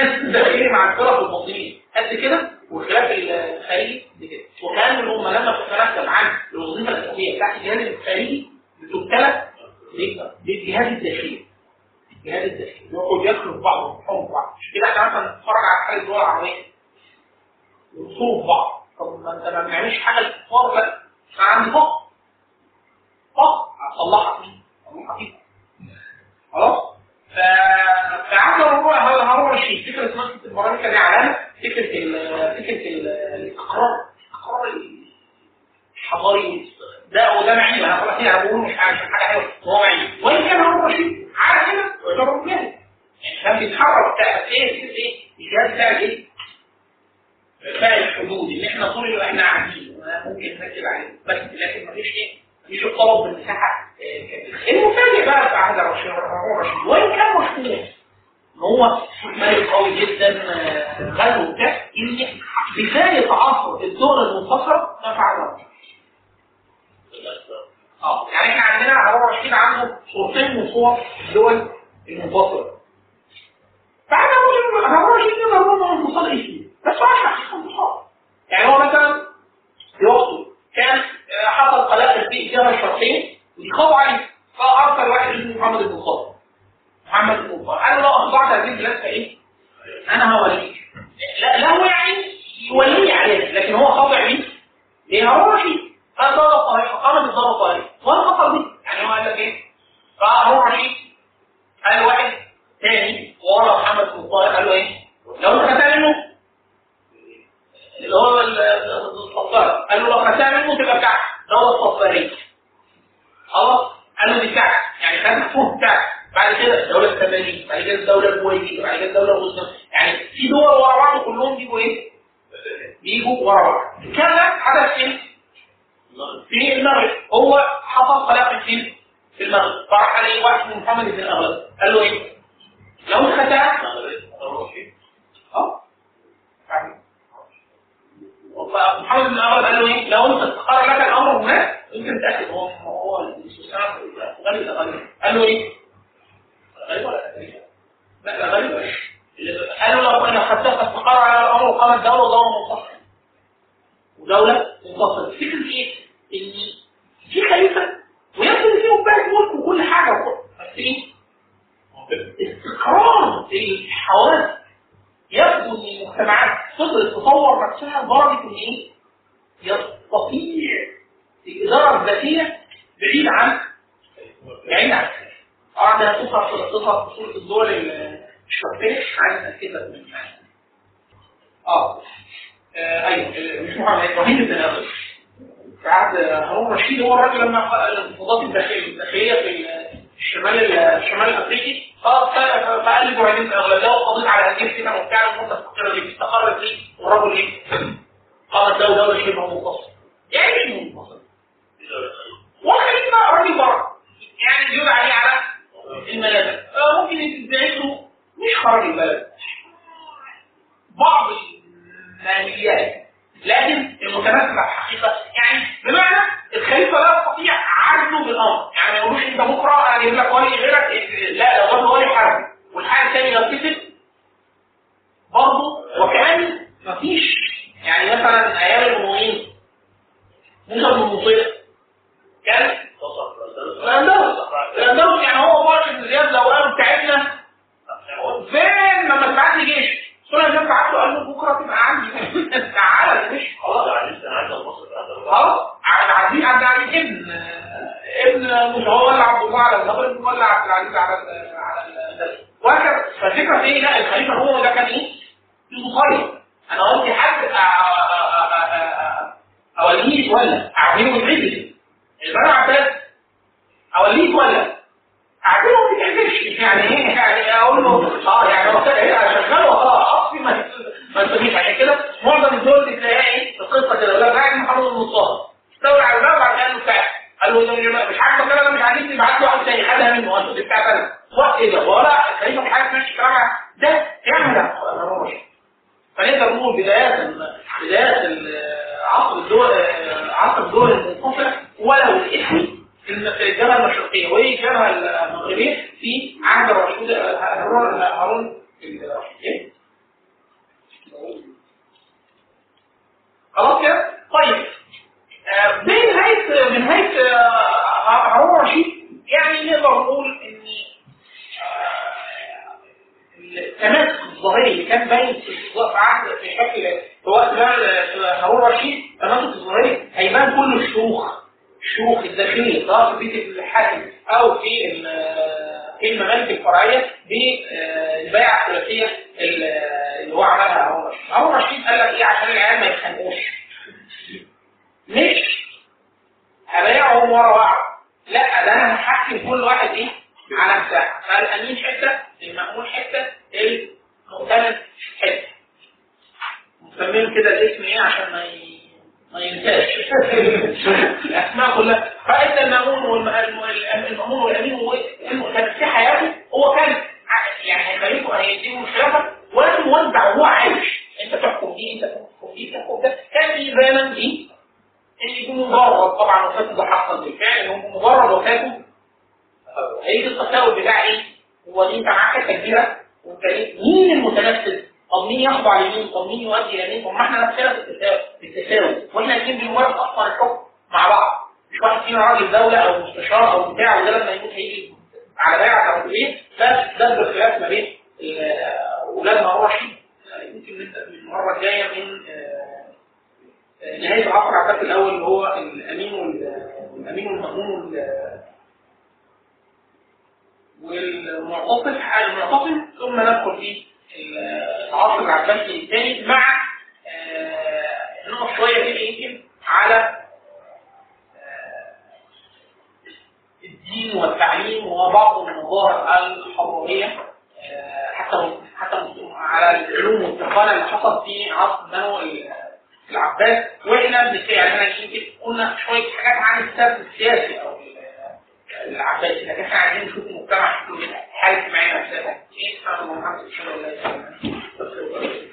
الداخلي مع الفرق الباطنيه قد كده؟ والخلاف الخارجي قد كده؟ وكان هم لما تتناسب عن الوظيفة الأساسية بتاعت الجهاز الخارجي بتبتلى. بالجهاز الداخلي الداخلي يقعد يدخل في بعض ويحكموا في بعض. مش كده إحنا مثلا نتفرج على حاله الدول العربيه يوصلوا في بعض. طب ما أنت ما بنعملش حاجة للكفار لا أنا عندي فقر فقر هتصلحها مين؟ هتصلحها فيك خلاص ف- أروح هروح الشيء. فكرة مسجد المراميكا دي علامه فكرة ال فكرة ال- الاستقرار الاستقرار الحضاري ده وده معيب أنا خلاص أنا بقول مش عشان حاجة حلوة. هو معيب وإن كان هو رشيد عارف كده؟ جاهز يعني كان بيتحرك بتاع إيه؟ إيه؟ الجهاز بتاع إيه؟ بتاع الحدود اللي إحنا طول الوقت إحنا قاعدين. ممكن نركز عليه بس لكن مفيش إيه؟ مفيش الطلب بالمساحه آه، المفاجئ بقى بتاع هذا الرشيد هو رشيد. وإن كان مشهور هو ملك قوي جدا غزو وبتاع إن بدايه عصر الدول المنتصره ما فعل آه يعني إحنا عندنا هارون رشيد عنده صورتين من صور الدول المنتصره فاحنا ممكن هارون رشيد نقدر نقول انه انتصار اسمي بس هو مش حقيقه انتصار يعني هو مثلا وقته كان آه، حصل قلاقل في الجبهه الشرقيه ودي خاضوا عليه فارسل واحد اسمه محمد بن صالح. محمد بن قال له لو اخضعت هذه البلاد فايه؟ أنا هوليك لا هو يعني يولي عليه لكن هو خاضع مين؟ لهارون رشيد. فضرب طريق فقام بالضرب طريق وانتصر به يعني هو قال لك إيه؟ فهارون رشيد قال واحد تاني ورا محمد بن صالح قال له إيه؟ لو انت اللي هو ال- الصفار قال له لو خدتها تبقى بتاعك. دولة صفارية خلاص؟ قال له دي بتاعك. يعني خدها فوق بتاعك. بعد كده الدولة التمارين بعد كده الدولة الكويتية بعد كده الدولة الغزنة يعني في دول ورا بعض كلهم بيجوا إيه؟ بيجوا ورا بعض. كذا حدث فين؟ في المغرب هو حصل خلاف فين؟ في المغرب. فراح عليه واحد من محمد بن الاغلب قال له إيه؟ لو انت خدتها آه محمد بن عمر قال له إيه؟ لو أنت استقر لك الأمر هناك انت متاكد هو هو الاستسلام غالب غالب قال له إيه؟ غالب ولا غالب؟ لا لا غالب قال له لو أنا خدتها استقر على الأمر وقامت دولة ودوله منفصلة. ودوله منفصلة. فكرة إيه؟ ان في خليفه ويبدو ان في مبارك ملك وكل حاجة بس إيه؟ استقرار الحواس يبدو إن المجتمعات تقدر تطور نفسها لدرجة إن إيه؟ يستطيع الاداره الذاتيه بعيد عن بعيد عن. طبعا ده هتظهر تظهر في صوره الدول الشرقية. اتاكد من آه. أيوه. آه، مش محمد إبراهيم بن في عهد هارون رشيد هو الراجل لما الانفضاضات الداخلية في الشمال الشمال الأفريقي فقال إبراهيم بن اغلب لو قضيت على هذه الفتن وبتاع المتفقره اللي استقرت دي والراجل إيه؟ قامت له دوله شبه منفصله يعني إيه منفصله؟ والخليفه راجل بره يعني يدعى عليه على الملاذ آه، ممكن يدعي له مش خارج البلد بعض الماليات لكن المتمثل الحقيقة يعني بمعنى الخليفة لا يستطيع عزله بالأمر. يعني ما يقولوش أنت بكرة أنا أجيب لك ولي غيرك لا لو له ولي حربي. والحاجة الثانية يتفق برضه وكمان مفيش يعني مثلا أيام الامويين موسى بن مطيع كان الاندلس الاندلس يعني هو باشا بن زياد لو قالوا بتاعتنا. فين لما تبعت لي جيش؟ سنة جنب له قال له بكرة تبقى عندي. *laughs* تعالى. مش خلاص خلاص عبد العزيز عبد العزيز ابن ابن مش هو ولا عبد الله على المغرب ولا عبد العزيز على على وهكذا. فالفكرة في إيه لا الخليفة هو ده كان إيه؟ مخير أنا قلت حد اوليه يتولى اعمله يتعزل البني عباس. اوليه يتولى اعمله ما يعني إيه؟ يعني أقول له آه يعني هو إيه؟ اشغله وخلاص. ما تجيش عشان كده معظم الدول إيه؟ القصة كده. ولا قاعد محمد بن مصطفى استولى على الباب بعد كده بتاع. قال له مش عاجبك أنا مش عاجبني بعت له واحد تاني. خدها منه. قال له دي بتاعت أنا وقت إيه ده؟ ولا الخليفه مش عارف ماشي كلام ده يعمل فنقدر نقول بدايات بدايات عصر الدول عصر الدول المنفصله ولو الاسم في الجبهة المشرقية. والجبهه المغربية في عهد الرشيد هارون هارون إيه؟ خلاص كده؟ طيب آه، بنهايه بنهايه آه، هارون الرشيد يعني نقدر نقول إن آه، التماسك الظاهري اللي كان باين في عهد في شكل في وقت هارون الرشيد التماسك الظاهري هيبان كل الشروخ الشروخ الداخليه سواء في بيت الحاكم أو في الممالك الفرعية بالبيعه الثلاثيه اللي هو عملها هارون الرشيد هارون الرشيد قال لك إيه عشان العيال ما يتخانقوش. مش هبايعهم ورا بعض. لا ده أنا هحكم كل واحد إيه؟ على مساحه فالأمين حتة المأمون حتة المؤتمن حتة. مسميهم كده الاسم إيه عشان ما ي... ما ينساش. *laughs* الأسماء كلها. فانت المأمون والمأمون كانت في حياته هو كان يعني هيخليكم هيديله الخلافة ولكن موزع وهو عايش أنت تحكم دي أنت تحكم دي تحكم ده كان ايذانا دي إن يكون مجرد طبعا وفاته ده حصل بالفعل إن هو مجرد وفاته هيجي التساؤل بتاع إيه؟ هو دي انت معاك حتة كبيرة وأنت إيه؟ مين المتنفذ؟ طب مين يخضع لمين؟ طب مين يؤدي لمين؟ طب ما إحنا نفسنا في في التساوي وإحنا الاثنين بنمارس أصلا الحكم مع بعض مش واحد فينا راجل دولة أو مستشار أو بتاع وده لما يموت هيجي على بيعه أو إيه فده الخلاف ما بين أولاد هارون رشيد. يمكن نبدا من المرة الجاية من آه، نهاية العصر العباسي الأول اللي هو الأمين وال- والامين والمأمون وال- والمعتصم المعتصم ثم ندخل في العصر العباسي الثاني مع آه، نقف شوية كده يمكن على آه، الدين والتعليم وبعض المظاهر الحضاريه آه، حتى حتى على العلوم والتقنيه اللي حصلت في عصر بنو العباس. وإحنا يعني إحنا قلنا شوية حاجات عن السبب السياسي أو العباسي لكن إحنا عايزين نشوف المجتمع الحالة الاجتماعية نفسها إيه؟ سبحان الله. وبحمده سبحان الله وبحمده